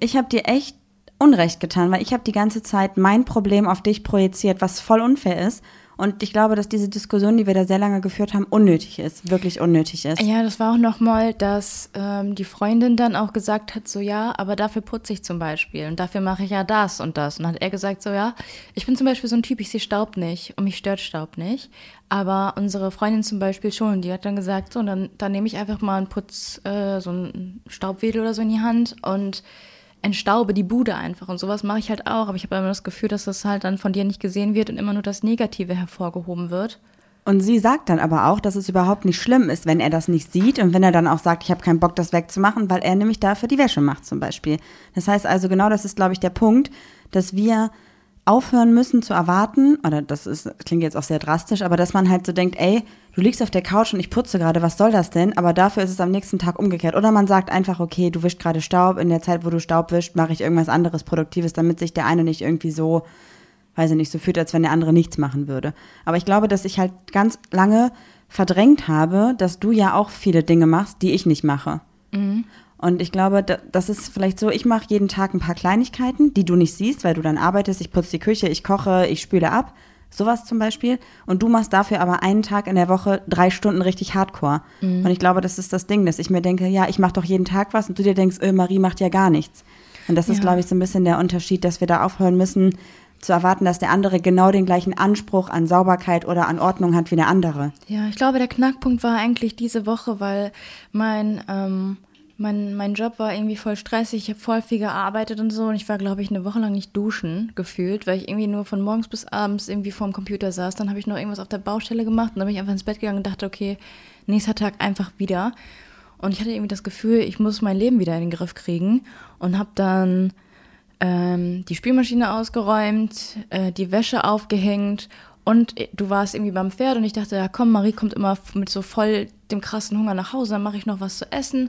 Ich habe dir echt Unrecht getan, weil ich habe die ganze Zeit mein Problem auf dich projiziert, was voll unfair ist. Und ich glaube, dass diese Diskussion, die wir da sehr lange geführt haben, unnötig ist, wirklich unnötig ist. Ja, das war auch nochmal, dass ähm, die Freundin dann auch gesagt hat, so ja, aber dafür putze ich zum Beispiel und dafür mache ich ja das und das. Und dann hat er gesagt, so ja, ich bin zum Beispiel so ein Typ, ich sehe Staub nicht und mich stört Staub nicht. Aber unsere Freundin zum Beispiel schon, die hat dann gesagt, so, dann, dann nehme ich einfach mal einen Putz, äh, so einen Staubwedel oder so in die Hand und entstaube die Bude einfach und sowas mache ich halt auch. Aber ich habe immer das Gefühl, dass das halt dann von dir nicht gesehen wird und immer nur das Negative hervorgehoben wird. Und sie sagt dann aber auch, dass es überhaupt nicht schlimm ist, wenn er das nicht sieht und wenn er dann auch sagt, ich habe keinen Bock, das wegzumachen, weil er nämlich dafür die Wäsche macht zum Beispiel. Das heißt also, genau das ist, glaube ich, der Punkt, dass wir aufhören müssen zu erwarten, oder das ist, klingt jetzt auch sehr drastisch, aber dass man halt so denkt, ey, du liegst auf der Couch und ich putze gerade, was soll das denn? Aber dafür ist es am nächsten Tag umgekehrt. Oder man sagt einfach, okay, du wischst gerade Staub, in der Zeit, wo du Staub wischst, mache ich irgendwas anderes Produktives, damit sich der eine nicht irgendwie so, weiß ich nicht, so fühlt, als wenn der andere nichts machen würde. Aber ich glaube, dass ich halt ganz lange verdrängt habe, dass du ja auch viele Dinge machst, die ich nicht mache. Und ich glaube, da- das ist vielleicht so, ich mache jeden Tag ein paar Kleinigkeiten, die du nicht siehst, weil du dann arbeitest, ich putze die Küche, ich koche, ich spüle ab, sowas zum Beispiel. Und du machst dafür aber einen Tag in der Woche drei Stunden richtig Hardcore. Und ich glaube, das ist das Ding, dass ich mir denke, ja, ich mache doch jeden Tag was und du dir denkst, äh, Marie macht ja gar nichts. Und das ist, Ja. glaube ich, so ein bisschen der Unterschied, dass wir da aufhören müssen, zu erwarten, dass der andere genau den gleichen Anspruch an Sauberkeit oder an Ordnung hat wie der andere. Ja, ich glaube, der Knackpunkt war eigentlich diese Woche, weil mein, ähm, mein, mein Job war irgendwie voll stressig. Ich habe voll viel gearbeitet und so. Und ich war, glaube ich, eine Woche lang nicht duschen gefühlt, weil ich irgendwie nur von morgens bis abends irgendwie vorm Computer saß. Dann habe ich noch irgendwas auf der Baustelle gemacht und dann bin ich einfach ins Bett gegangen und dachte, okay, nächster Tag einfach wieder. Und ich hatte irgendwie das Gefühl, ich muss mein Leben wieder in den Griff kriegen und habe dann ähm, die Spülmaschine ausgeräumt, äh, die Wäsche aufgehängt und äh, du warst irgendwie beim Pferd und ich dachte, ja komm, Marie kommt immer mit so voll dem krassen Hunger nach Hause, dann mache ich noch was zu essen.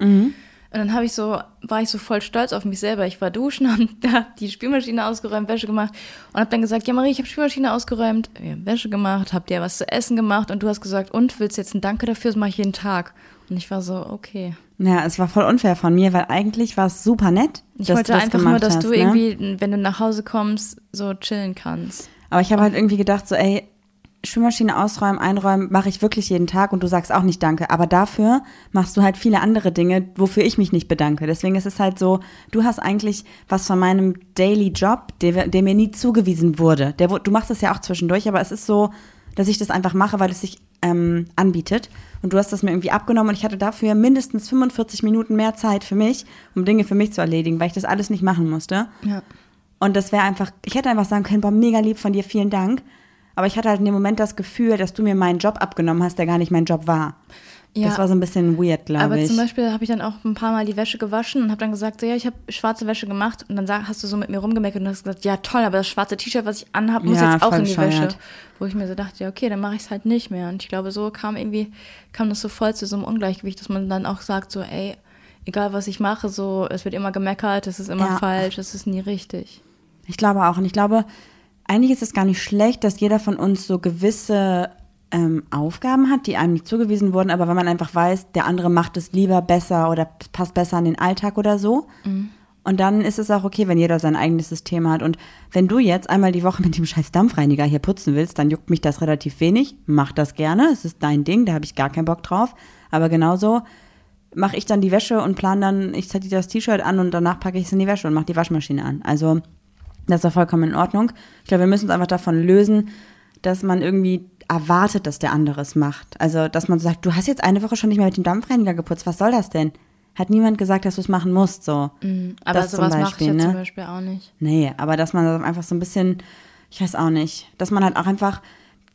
Und dann habe ich so, war ich so voll stolz auf mich selber. Ich war duschen, habe die Spülmaschine ausgeräumt, Wäsche gemacht und habe dann gesagt, ja Marie, ich habe Spülmaschine ausgeräumt, wir haben Wäsche gemacht, hab dir was zu essen gemacht und du hast gesagt, und willst jetzt ein Danke dafür, das mache ich jeden Tag. Und ich war so, okay. Ja, es war voll unfair von mir, weil eigentlich war es super nett. Ich wollte einfach nur, dass hast, du ne? irgendwie, wenn du nach Hause kommst, so chillen kannst. Aber ich habe halt irgendwie gedacht, so, ey, Spülmaschine ausräumen, einräumen, mache ich wirklich jeden Tag und du sagst auch nicht Danke. Aber dafür machst du halt viele andere Dinge, wofür ich mich nicht bedanke. Deswegen ist es halt so, du hast eigentlich was von meinem Daily Job, der, der mir nie zugewiesen wurde. Der, du machst es ja auch zwischendurch, aber es ist so, dass ich das einfach mache, weil es sich ähm, anbietet. Und du hast das mir irgendwie abgenommen und ich hatte dafür mindestens 45 Minuten mehr Zeit für mich, um Dinge für mich zu erledigen, weil ich das alles nicht machen musste. Ja. Und das wäre einfach, ich hätte einfach sagen können, boah, mega lieb von dir, vielen Dank. Aber ich hatte halt in dem Moment das Gefühl, dass du mir meinen Job abgenommen hast, der gar nicht mein Job war. Ja. Das war so ein bisschen weird, Aber glaube ich. zum Beispiel habe ich dann auch ein paar Mal die Wäsche gewaschen und habe dann gesagt, so, ja, ich habe schwarze Wäsche gemacht. Und dann sag, hast du so mit mir rumgemeckert und hast gesagt, ja toll, aber das schwarze T-Shirt, was ich anhab, muss Ja, jetzt auch in die bescheuert. Wäsche. Wo ich mir so dachte, ja okay, dann mache ich es halt nicht mehr. Und ich glaube, so kam irgendwie, kam das so voll zu so einem Ungleichgewicht, dass man dann auch sagt, so, ey, egal was ich mache, so, es wird immer gemeckert, es ist immer Ja. falsch, es ist nie richtig. Ich glaube auch. Und ich glaube, eigentlich ist es gar nicht schlecht, dass jeder von uns so gewisse ähm, Aufgaben hat, die einem nicht zugewiesen wurden, aber wenn man einfach weiß, der andere macht es lieber besser oder passt besser an den Alltag oder so. Und dann ist es auch okay, wenn jeder sein eigenes System hat. Und wenn du jetzt einmal die Woche mit dem scheiß Dampfreiniger hier putzen willst, dann juckt mich das relativ wenig. Mach das gerne. Es ist dein Ding, da habe ich gar keinen Bock drauf. Aber genauso mache ich dann die Wäsche und plan dann, ich ziehe das T-Shirt an und danach packe ich es in die Wäsche und mache die Waschmaschine an. Also das ist doch vollkommen in Ordnung. Ich glaube, wir müssen uns einfach davon lösen, dass man irgendwie erwartet, dass der andere es macht. Also, dass man so sagt, du hast jetzt eine Woche schon nicht mehr mit dem Dampfreiniger geputzt, was soll das denn? Hat niemand gesagt, dass du es machen musst, so. Aber Das sowas mache ich ja ne? zum Beispiel auch nicht. Nee, aber dass man einfach so ein bisschen, ich weiß auch nicht, dass man halt auch einfach,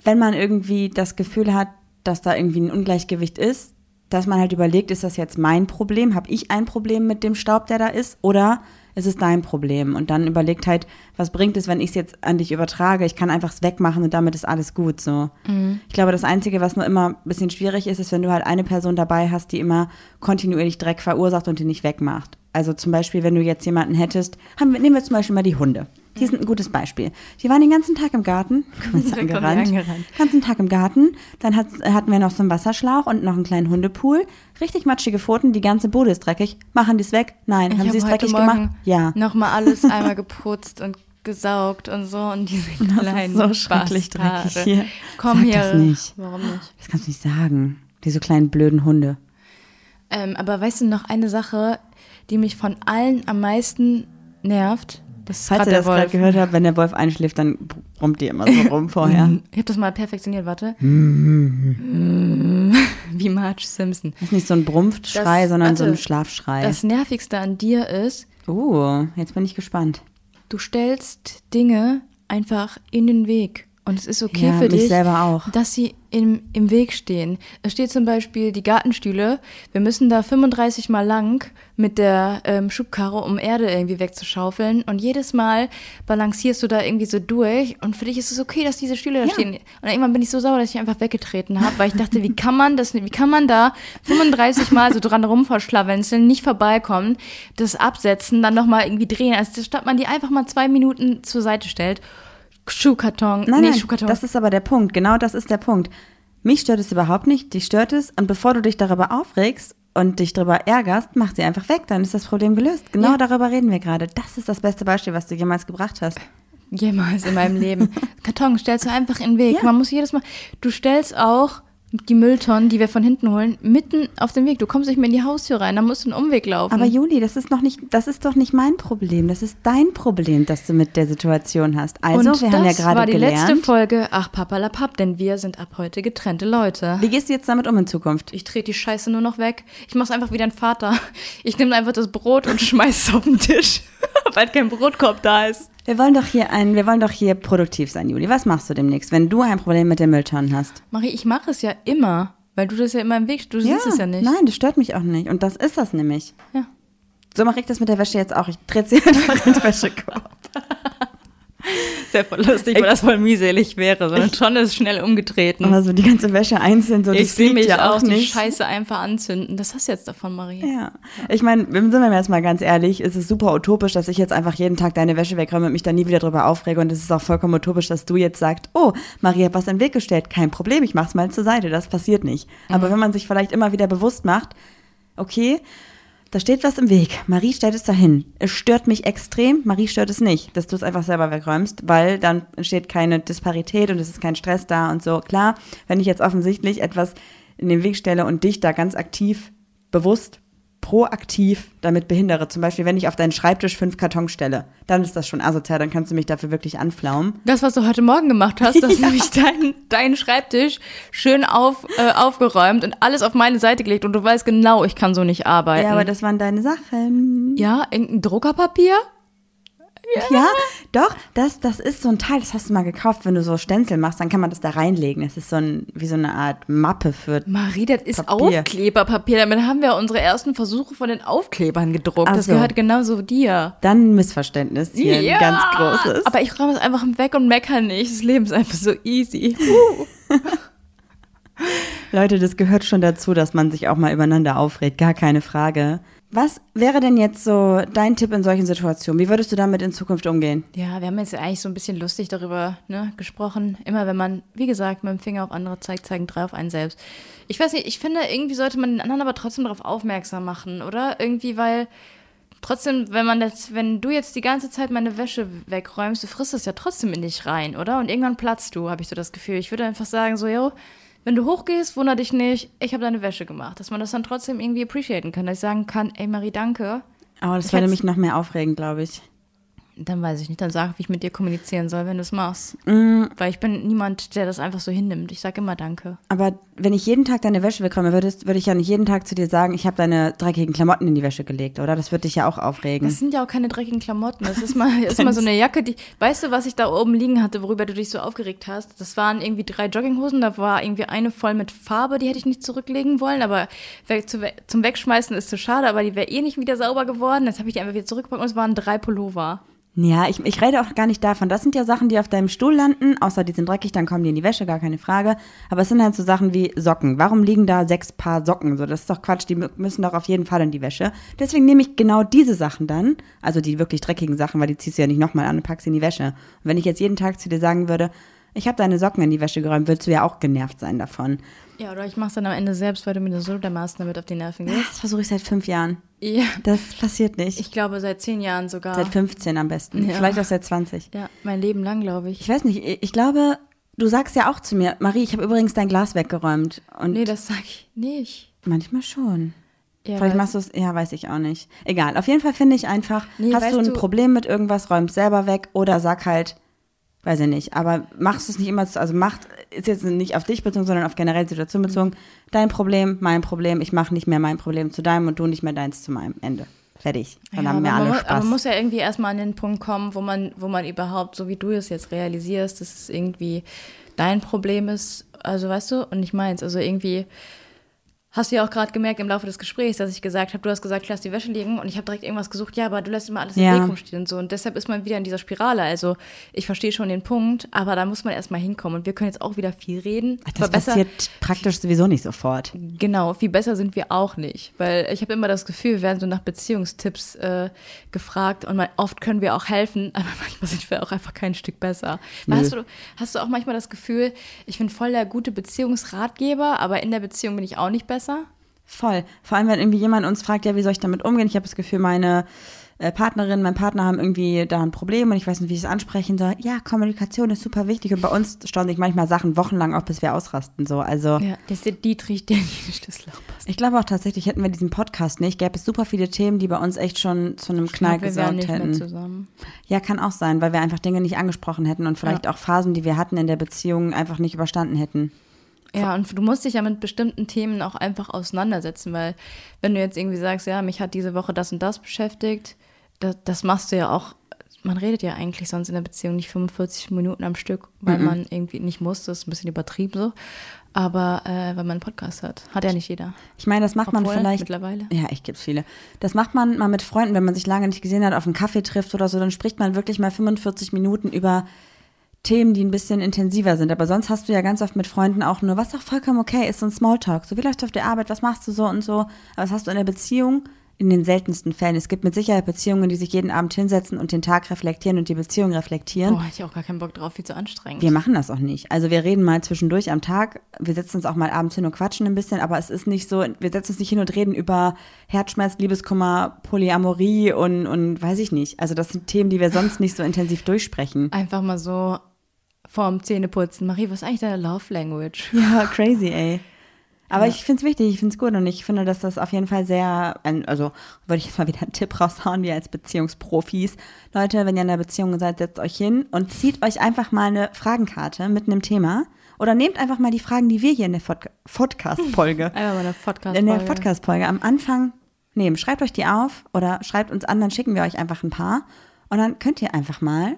wenn man irgendwie das Gefühl hat, dass da irgendwie ein Ungleichgewicht ist, dass man halt überlegt, ist das jetzt mein Problem? Habe ich ein Problem mit dem Staub, der da ist? Oder ist es dein Problem? Und dann überlegt halt, was bringt es, wenn ich es jetzt an dich übertrage? Ich kann einfach es wegmachen und damit ist alles gut so. Ich glaube, das Einzige, was nur immer ein bisschen schwierig ist, ist, wenn du halt eine Person dabei hast, die immer kontinuierlich Dreck verursacht und den nicht wegmacht. Also zum Beispiel, wenn du jetzt jemanden hättest, haben wir, nehmen wir zum Beispiel mal die Hunde. Die sind ein gutes Beispiel. Die waren den ganzen Tag im Garten, die angerannt, angerannt. ganzen Tag im Garten. Dann hat, hatten wir noch so einen Wasserschlauch und noch einen kleinen Hundepool. Richtig matschige Pfoten, die ganze Bude ist dreckig. Machen die es weg? Nein. Ich haben sie es dreckig Morgen gemacht? Ja. nochmal alles einmal geputzt und gesaugt und so und diese Das kleinen ist so schrecklich Bastarde. dreckig hier. Komm Sag hier. das nicht. Warum nicht? Das kannst du nicht sagen. Diese kleinen blöden Hunde. Ähm, aber weißt du noch eine Sache, die mich von allen am meisten nervt? Das Falls ihr das gerade gehört habt, wenn der Wolf einschläft, dann brummt die immer so rum vorher. Ich habe das mal perfektioniert, warte. Wie Marge Simpson. Das ist nicht so ein Brumpfschrei, Das- sondern so ein warte. Schlafschrei. Das Nervigste an dir ist, uh, jetzt bin ich gespannt. du stellst Dinge einfach in den Weg. Und es ist okay Ja, für dich, selber auch. dass sie im, im Weg stehen. Es steht zum Beispiel die Gartenstühle. Wir müssen da 35 Mal lang mit der ähm, Schubkarre, um Erde irgendwie wegzuschaufeln. Und jedes Mal balancierst du da irgendwie so durch. Und für dich ist es okay, dass diese Stühle da Ja. stehen. Und irgendwann bin ich so sauer, dass ich einfach weggetreten habe, weil ich dachte, wie kann man das, wie kann man da 35 Mal so dran rumverschlawenzeln, nicht vorbeikommen, das absetzen, dann nochmal irgendwie drehen, als statt man die einfach mal zwei Minuten zur Seite stellt. Schuhkarton, Nein, nee, nein, Schuhkarton. das ist aber der Punkt. Genau das ist der Punkt. Mich stört es überhaupt nicht, dich stört es. Und bevor du dich darüber aufregst und dich darüber ärgerst, mach sie einfach weg, dann ist das Problem gelöst. Genau Ja. darüber reden wir gerade. Das ist das beste Beispiel, was du jemals gebracht hast. Jemals in meinem Leben. Karton stellst du einfach in den Weg. Ja. Man muss jedes Mal. Du stellst auch die Mülltonnen, die wir von hinten holen, mitten auf den Weg. Du kommst nicht mehr in die Haustür rein, da musst du einen Umweg laufen. Aber Juli, das ist noch nicht, das ist doch nicht mein Problem. Das ist dein Problem, das du mit der Situation hast. Also, Und wir das haben ja gerade war die gelernt. letzte Folge. Ach, Papalapap, denn wir sind ab heute getrennte Leute. Wie gehst du jetzt damit um in Zukunft? Ich trete die Scheiße nur noch weg. Ich mach's einfach wie dein Vater. Ich nehme einfach das Brot und schmeiß es auf den Tisch, weil kein Brotkorb da ist. Wir wollen doch hier ein, wir wollen doch hier produktiv sein, Juli. Was machst du demnächst, wenn du ein Problem mit den Mülltonnen hast? Marie, ich mache es ja immer, weil du das ja immer im Weg, du siehst es ja nicht. Nein, das stört mich auch nicht. Und das ist das nämlich. Ja. So mache ich das mit der Wäsche jetzt auch. Ich drehe sie einfach in den Wäschekorb. Sehr voll lustig, weil das voll mühselig wäre, sondern schon ist schnell umgetreten. Aber so die ganze Wäsche einzeln, so ich sehe mich ja auch auch nicht. Scheiße einfach anzünden. Das hast du jetzt davon, Marie. Ja. Ich meine, sind wir jetzt mal ganz ehrlich, es ist super utopisch, dass ich jetzt einfach jeden Tag deine Wäsche wegräume und mich da nie wieder drüber aufrege. Und es ist auch vollkommen utopisch, dass du jetzt sagst, oh, Maria hat was in den Weg gestellt. Kein Problem, ich mach's mal zur Seite. Das passiert nicht. Aber wenn man sich vielleicht immer wieder bewusst macht, okay, da steht was im Weg. Marie stellt es dahin. Es stört mich extrem, Marie stört es nicht, dass du es einfach selber wegräumst, weil dann entsteht keine Disparität und es ist kein Stress da und so. Klar, wenn ich jetzt offensichtlich etwas in den Weg stelle und dich da ganz aktiv, bewusst, proaktiv damit behindere, zum Beispiel, wenn ich auf deinen Schreibtisch fünf Kartons stelle, dann ist das schon asozial, dann kannst du mich dafür wirklich anflaumen. Das, was du heute Morgen gemacht hast, dass nämlich dein, deinen Schreibtisch schön auf, äh, aufgeräumt und alles auf meine Seite gelegt und du weißt genau, ich kann so nicht arbeiten. Ja, aber das waren deine Sachen. ja, irgendein Druckerpapier? Ja, doch, das, das ist so ein Teil, das hast du mal gekauft, wenn du so Stenzel machst, dann kann man das da reinlegen. Das ist so ein, wie so eine Art Mappe für. Marie, das ist Papier. Aufkleberpapier. Damit haben wir unsere ersten Versuche von den Aufklebern gedruckt. Ach das so. gehört genauso dir. Dann ein Missverständnis hier, ein ganz großes. Aber ich räume es einfach weg und meckere nicht. Das Leben ist einfach so easy. Leute, das gehört schon dazu, dass man sich auch mal übereinander aufregt, gar keine Frage. Was wäre denn jetzt so dein Tipp in solchen Situationen? Wie würdest du damit in Zukunft umgehen? Ja, wir haben jetzt eigentlich so ein bisschen lustig darüber ne, gesprochen. Immer wenn man, wie gesagt, mit dem Finger auf andere zeigt, zeigen drei auf einen selbst. Ich weiß nicht, ich finde, irgendwie sollte man den anderen aber trotzdem darauf aufmerksam machen, oder? Irgendwie, weil trotzdem, wenn man das, wenn du jetzt die ganze Zeit meine Wäsche wegräumst, du frisst es ja trotzdem in dich rein, oder? Und irgendwann platzt du, habe ich so das Gefühl. Ich würde einfach sagen, so, yo, wenn du hochgehst, wunder dich nicht, ich habe deine Wäsche gemacht. Dass man das dann trotzdem irgendwie appreciaten kann. Dass ich sagen kann, ey Marie, danke. Aber das Ich würde hätt's- mich noch mehr aufregen, glaube ich. Dann weiß ich nicht, dann sag, wie ich mit dir kommunizieren soll, wenn du es machst. Mm. Weil ich bin niemand, der das einfach so hinnimmt. Ich sage immer Danke. Aber wenn ich jeden Tag deine Wäsche wegräume, würdest, würde ich ja nicht jeden Tag zu dir sagen, ich habe deine dreckigen Klamotten in die Wäsche gelegt, oder? Das würde dich ja auch aufregen. Das sind ja auch keine dreckigen Klamotten. Das ist mal, das ist mal so eine Jacke, die. Weißt du, was ich da oben liegen hatte, worüber du dich so aufgeregt hast? Das waren irgendwie drei Jogginghosen. Da war irgendwie eine voll mit Farbe, die hätte ich nicht zurücklegen wollen. Aber zum Wegschmeißen ist zu schade, aber die wäre eh nicht wieder sauber geworden. Jetzt habe ich die einfach wieder zurückgepackt und es waren drei Pullover. Ja, ich, ich rede auch gar nicht davon. Das sind ja Sachen, die auf deinem Stuhl landen, außer die sind dreckig, dann kommen die in die Wäsche, gar keine Frage. Aber es sind halt so Sachen wie Socken. Warum liegen da sechs Paar Socken? So, das ist doch Quatsch, die mü- müssen doch auf jeden Fall in die Wäsche. Deswegen nehme ich genau diese Sachen dann, also die wirklich dreckigen Sachen, weil die ziehst du ja nicht nochmal an und packst sie in die Wäsche. Und wenn ich jetzt jeden Tag zu dir sagen würde, Ich habe deine Socken in die Wäsche geräumt, würdest du ja auch genervt sein davon. Ja, oder ich mach's dann am Ende selbst, weil du mir so dermaßen damit auf die Nerven gehst. Das versuche ich seit fünf Jahren. Ja. Das passiert nicht. Ich glaube, seit zehn Jahren sogar. seit 15 am besten. Ja. Vielleicht auch seit 20. ja, mein Leben lang, glaube ich. Ich weiß nicht, ich glaube, du sagst ja auch zu mir, Marie, ich habe übrigens dein Glas weggeräumt. Und Nee, das sag ich nicht. manchmal schon. Ja, Vielleicht machst du es, ja, weiß ich auch nicht. Egal, auf jeden Fall finde ich einfach, Nee, hast du ein du- Problem mit irgendwas, räumst selber weg oder sag halt, weiß ich nicht, aber machst du es nicht immer, zu- also macht, ist jetzt nicht auf dich bezogen, sondern auf generell Situation bezogen, dein Problem, mein Problem, ich mache nicht mehr mein Problem zu deinem und du nicht mehr deins zu meinem. Ende. Fertig. Dann Ja, haben wir alle man, mu- Spaß. aber man muss ja irgendwie erstmal an den Punkt kommen, wo man, wo man überhaupt, so wie du es jetzt realisierst, dass es irgendwie dein Problem ist, also weißt du, und nicht meins. Also irgendwie hast du ja auch gerade gemerkt im Laufe des Gesprächs, dass ich gesagt habe, du hast gesagt, lass die Wäsche liegen und ich habe direkt irgendwas gesucht, ja, aber du lässt immer alles im Ja. Weg rumstehen und so. Und deshalb ist man wieder in dieser Spirale. Also ich verstehe schon den Punkt, aber da muss man erstmal hinkommen. Und wir können jetzt auch wieder viel reden. das aber besser, passiert praktisch sowieso nicht sofort. Genau, viel besser sind wir auch nicht. Weil ich habe immer das Gefühl, wir werden so nach Beziehungstipps äh, gefragt und man, oft können wir auch helfen, aber manchmal sind wir auch einfach kein Stück besser. Hast du, hast du auch manchmal das Gefühl, ich bin voll der gute Beziehungsratgeber, aber in der Beziehung bin ich auch nicht besser? Voll. Vor allem, wenn irgendwie jemand uns fragt, ja, wie soll ich damit umgehen? Ich habe das Gefühl, meine äh, Partnerin, mein Partner haben irgendwie da ein Problem und ich weiß nicht, wie ich es ansprechen soll. Ja, Kommunikation ist super wichtig und bei uns stauen sich manchmal Sachen wochenlang auf, bis wir ausrasten. So, also Ja, das ist der Dietrich, der nicht in Schlüsselloch passt. ich glaube auch tatsächlich, hätten wir diesen Podcast nicht, gäbe es super viele Themen, die bei uns echt schon zu einem Knall glaub, wir wären gesorgt nicht mehr hätten. zusammen. Ja, kann auch sein, weil wir einfach Dinge nicht angesprochen hätten und vielleicht auch Phasen, die wir hatten in der Beziehung, einfach nicht überstanden hätten. Ja, und du musst dich ja mit bestimmten Themen auch einfach auseinandersetzen, weil wenn du jetzt irgendwie sagst, ja, mich hat diese Woche das und das beschäftigt, das, das machst du ja auch, man redet ja eigentlich sonst in der Beziehung nicht 45 Minuten am Stück, weil man irgendwie nicht muss, das ist ein bisschen übertrieben so, aber äh, weil man einen Podcast hat, hat ja nicht jeder. Ich meine, das macht man Obwohl, vielleicht. mittlerweile. Ja, ich gibt's viele. Das macht man mal mit Freunden, wenn man sich lange nicht gesehen hat, auf einen Kaffee trifft oder so, dann spricht man wirklich mal 45 Minuten über Themen, die ein bisschen intensiver sind. Aber sonst hast du ja ganz oft mit Freunden auch nur, was auch vollkommen okay ist, so ein Smalltalk. So, wie läuft's auf der Arbeit, was machst du so und so. Aber das hast du in der Beziehung in den seltensten Fällen. Es gibt mit Sicherheit Beziehungen, die sich jeden Abend hinsetzen und den Tag reflektieren und die Beziehung reflektieren. Boah, hätte ich auch gar keinen Bock drauf, viel zu anstrengend. Wir machen das auch nicht. Also wir reden mal zwischendurch am Tag. Wir setzen uns auch mal abends hin und quatschen ein bisschen, aber es ist nicht so, wir setzen uns nicht hin und reden über Herzschmerz, Liebeskummer, Polyamorie und, und weiß ich nicht. Also das sind Themen, die wir sonst nicht so intensiv durchsprechen. Einfach mal so vorm Zähneputzen. Marie, was ist eigentlich deine Love Language? Ja, crazy, ey. Aber ich finde es wichtig, ich finde es gut und ich finde, dass das auf jeden Fall sehr, ein- also würde ich jetzt mal wieder einen Tipp raushauen, wir als Beziehungsprofis. Leute, wenn ihr in einer Beziehung seid, setzt euch hin und zieht euch einfach mal eine Fragenkarte mit einem Thema oder nehmt einfach mal die Fragen, die wir hier in der Pod- Podcast-Folge Einfach mal eine Podcast. in der Podcast-Folge am Anfang nehmen. Schreibt euch die auf oder schreibt uns an, dann schicken wir euch einfach ein paar. Und dann könnt ihr einfach mal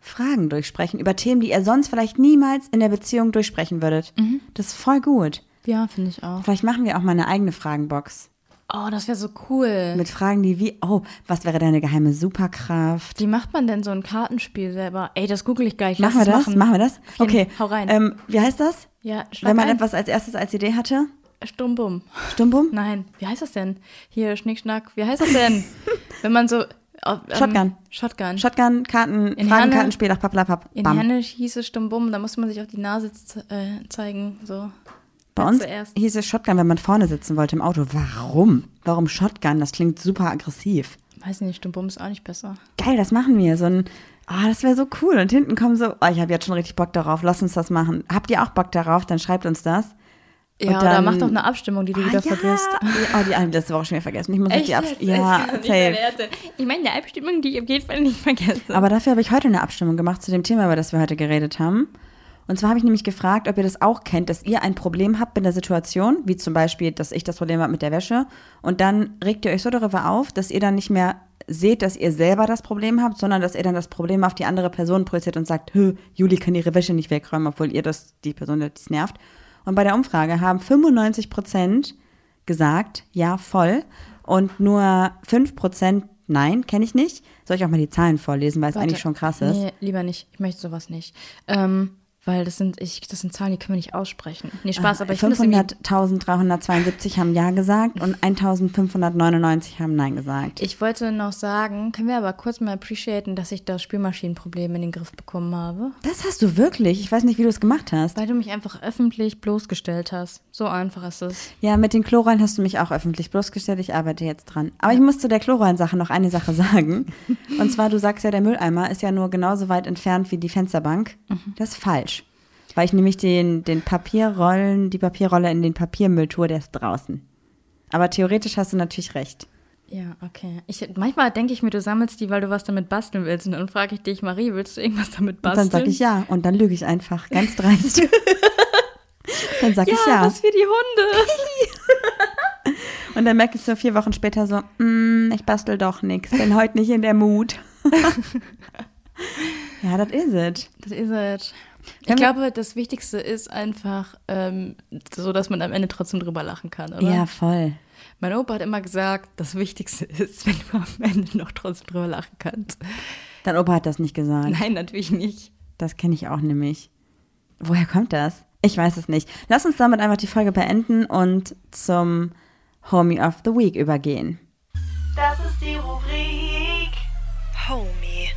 Fragen durchsprechen über Themen, die ihr sonst vielleicht niemals in der Beziehung durchsprechen würdet. Das ist voll gut. Ja, finde ich auch. Vielleicht machen wir auch mal eine eigene Fragenbox. Oh, das wäre so cool. Mit Fragen, die wie, oh, was wäre deine geheime Superkraft? Wie macht man denn so ein Kartenspiel selber? Ey, das google ich gleich. Machen wir das? Machen wir das? Okay. Hau rein. Ähm, wie heißt das? ja, schlag Wenn man ein. etwas als erstes als Idee hatte? Stummbum. Stumbum? Nein, wie heißt das denn? Hier, Schnickschnack. Wie heißt das denn? Wenn man so. Auf- ähm, Shotgun. Shotgun. Shotgun, Karten, In Fragenkartenspiel nach Pappelapapp. In Bam. Henne hieß es Stummbum, da musste man sich auf die Nase äh, zeigen. So. Bei uns zuerst. hieß es Shotgun, wenn man vorne sitzen wollte im Auto. Warum? Warum Shotgun? Das klingt super aggressiv. Weiß nicht, Stummbum ist auch nicht besser. Geil, das machen wir. So ein, ah, das wäre so cool. Und hinten kommen so, oh, ich habe jetzt schon richtig Bock darauf. Lass uns das machen. Habt ihr auch Bock darauf? Dann schreibt uns das. Ja, Und oder dann- mach doch eine Abstimmung, die du Ah, wieder ja. vergisst. Oh, die eine letzte Woche schon wieder vergessen. Ich muss jetzt die Abstimmung. Ja, safe. Ich meine, eine Abstimmung, die ich auf jeden Fall nicht vergesse. Aber dafür habe ich heute eine Abstimmung gemacht zu dem Thema, über das wir heute geredet haben. Und zwar habe ich nämlich gefragt, ob ihr das auch kennt, dass ihr ein Problem habt mit der Situation, wie zum Beispiel, dass ich das Problem habe mit der Wäsche. Und dann regt ihr euch so darüber auf, dass ihr dann nicht mehr seht, dass ihr selber das Problem habt, sondern dass ihr dann das Problem auf die andere Person projiziert und sagt, Hö, Juli kann ihre Wäsche nicht wegräumen, obwohl ihr das, die Person, die es nervt. Und bei der Umfrage haben 95 Prozent gesagt, ja, voll. Und nur 5 Prozent, nein, kenne ich nicht. Soll ich auch mal die Zahlen vorlesen, weil es eigentlich schon krass ist. Nee, lieber nicht. Ich möchte sowas nicht. Ähm, Weil das sind, ich, das sind Zahlen, die können wir nicht aussprechen. Nee, Spaß, aber ich finde es irgendwie 500.372 haben Ja gesagt und 1.599 haben Nein gesagt. Ich wollte noch sagen, können wir aber kurz mal appreciaten, dass ich das Spülmaschinenproblem in den Griff bekommen habe? Das hast du wirklich? Ich weiß nicht, wie du es gemacht hast. Weil du mich einfach öffentlich bloßgestellt hast. So einfach ist es. Ja, mit den Chlorollen hast du mich auch öffentlich bloßgestellt. Ich arbeite jetzt dran. Aber ich muss zu der Chlorollensache noch eine Sache sagen. Und zwar, du sagst ja, der Mülleimer ist ja nur genauso weit entfernt wie die Fensterbank. Das ist falsch. Weil ich nämlich den, den Papierrollen, die Papierrolle in den Papiermüll tue, der ist draußen. Aber theoretisch hast du natürlich recht. Ja, okay. Ich, manchmal denke ich mir, du sammelst die, weil du was damit basteln willst. Und dann frage ich dich, Marie, willst du irgendwas damit Und basteln? dann sag ich ja. Und dann lüge ich einfach. Ganz dreist. dann sag ja, ich ja. was für die Hunde. Und dann merke ich so vier Wochen später so, mm, ich bastel doch nichts. Bin heute nicht in der Mut. ja, das is it. Das ist es. Ich glaube, das Wichtigste ist einfach ähm, so, dass man am Ende trotzdem drüber lachen kann, oder? Ja, voll. Mein Opa hat immer gesagt, das Wichtigste ist, wenn du am Ende noch trotzdem drüber lachen kannst. Dein Opa hat das nicht gesagt. Nein, natürlich nicht. Das kenne ich auch nämlich. Woher kommt das? Ich weiß es nicht. Lass uns damit einfach die Folge beenden und zum Homie of the Week übergehen. Das ist die Rubrik Homie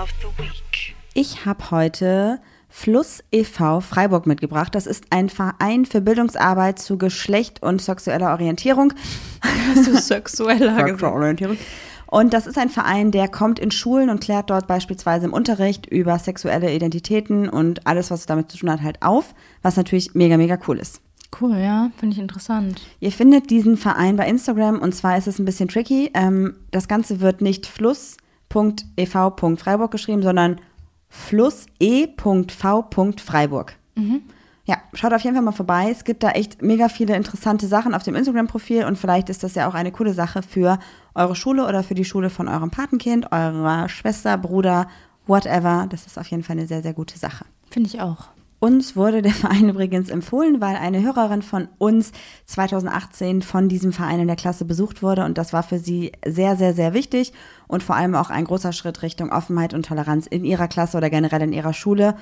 of the Week. Ich habe heute Fluss e.V. Freiburg mitgebracht. Das ist ein Verein für Bildungsarbeit zu Geschlecht und sexueller Orientierung. Hast du sexueller? Orientierung. Und das ist ein Verein, der kommt in Schulen und klärt dort beispielsweise im Unterricht über sexuelle Identitäten und alles, was damit zu tun hat, halt auf, was natürlich mega, mega cool ist. Cool, ja, finde ich interessant. Ihr findet diesen Verein bei Instagram und zwar ist es ein bisschen tricky. Ähm, das Ganze wird nicht fluss.ev.freiburg geschrieben, sondern fluss.e.v.freiburg. Ja, schaut auf jeden Fall mal vorbei. Es gibt da echt mega viele interessante Sachen auf dem Instagram-Profil und vielleicht ist das ja auch eine coole Sache für eure Schule oder für die Schule von eurem Patenkind, eurer Schwester, Bruder, whatever. Das ist auf jeden Fall eine sehr, sehr gute Sache. Finde ich auch. Uns wurde der Verein übrigens empfohlen, weil eine Hörerin von uns 2018 von diesem Verein in der Klasse besucht wurde und das war für sie sehr, sehr, sehr wichtig und vor allem auch ein großer Schritt Richtung Offenheit und Toleranz in ihrer Klasse oder generell in ihrer Schule.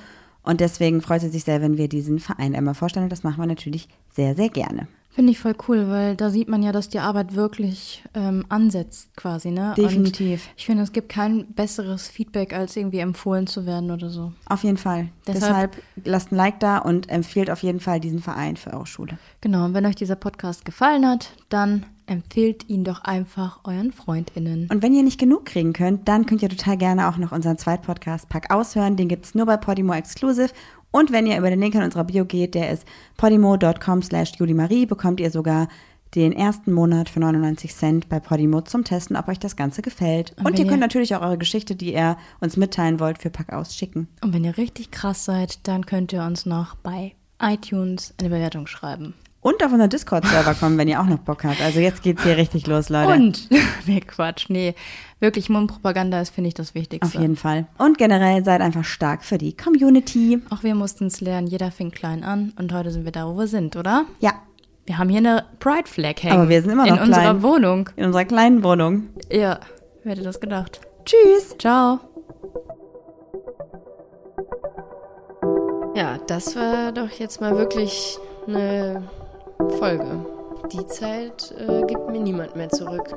Und deswegen freut sie sich sehr, wenn wir diesen Verein immer vorstellen. Und das machen wir natürlich sehr, sehr gerne. Finde ich voll cool, weil da sieht man ja, dass die Arbeit wirklich ähm, ansetzt quasi, ne? Definitiv. Und ich finde, es gibt kein besseres Feedback, als irgendwie empfohlen zu werden oder so. Auf jeden Fall. Deshalb- Deshalb lasst ein Like da und empfiehlt auf jeden Fall diesen Verein für eure Schule. Genau, und wenn euch dieser Podcast gefallen hat, dann empfehlt ihn doch einfach euren FreundInnen. Und wenn ihr nicht genug kriegen könnt, dann könnt ihr total gerne auch noch unseren Zweitpodcast Pack aushören. Den gibt es nur bei Podimo Exclusive. Und wenn ihr über den Link in unserer Bio geht, der ist podimo.com slash julimarie, bekommt ihr sogar den ersten Monat für 99 Cent bei Podimo zum Testen, ob euch das Ganze gefällt. Und, wenn ihr könnt natürlich auch eure Geschichte, die ihr uns mitteilen wollt, für Pack aus schicken. Und wenn ihr richtig krass seid, dann könnt ihr uns noch bei iTunes eine Bewertung schreiben. Und auf unseren Discord-Server kommen, wenn ihr auch noch Bock habt. Also jetzt geht's hier richtig los, Leute. Und, nee, Quatsch, nee, wirklich Mundpropaganda ist, finde ich, das Wichtigste. Auf jeden Fall. Und generell seid einfach stark für die Community. Auch wir mussten es lernen, jeder fing klein an und heute sind wir da, wo wir sind, oder? Ja, Wir haben hier eine Pride Flag hängen. Aber wir sind immer noch In unserer klein. Wohnung. in unserer kleinen Wohnung. Ja, wer hätte das gedacht? Tschüss. Ciao. Ja, das war doch jetzt mal wirklich eine Folge. Die Zeit äh, gibt mir niemand mehr zurück.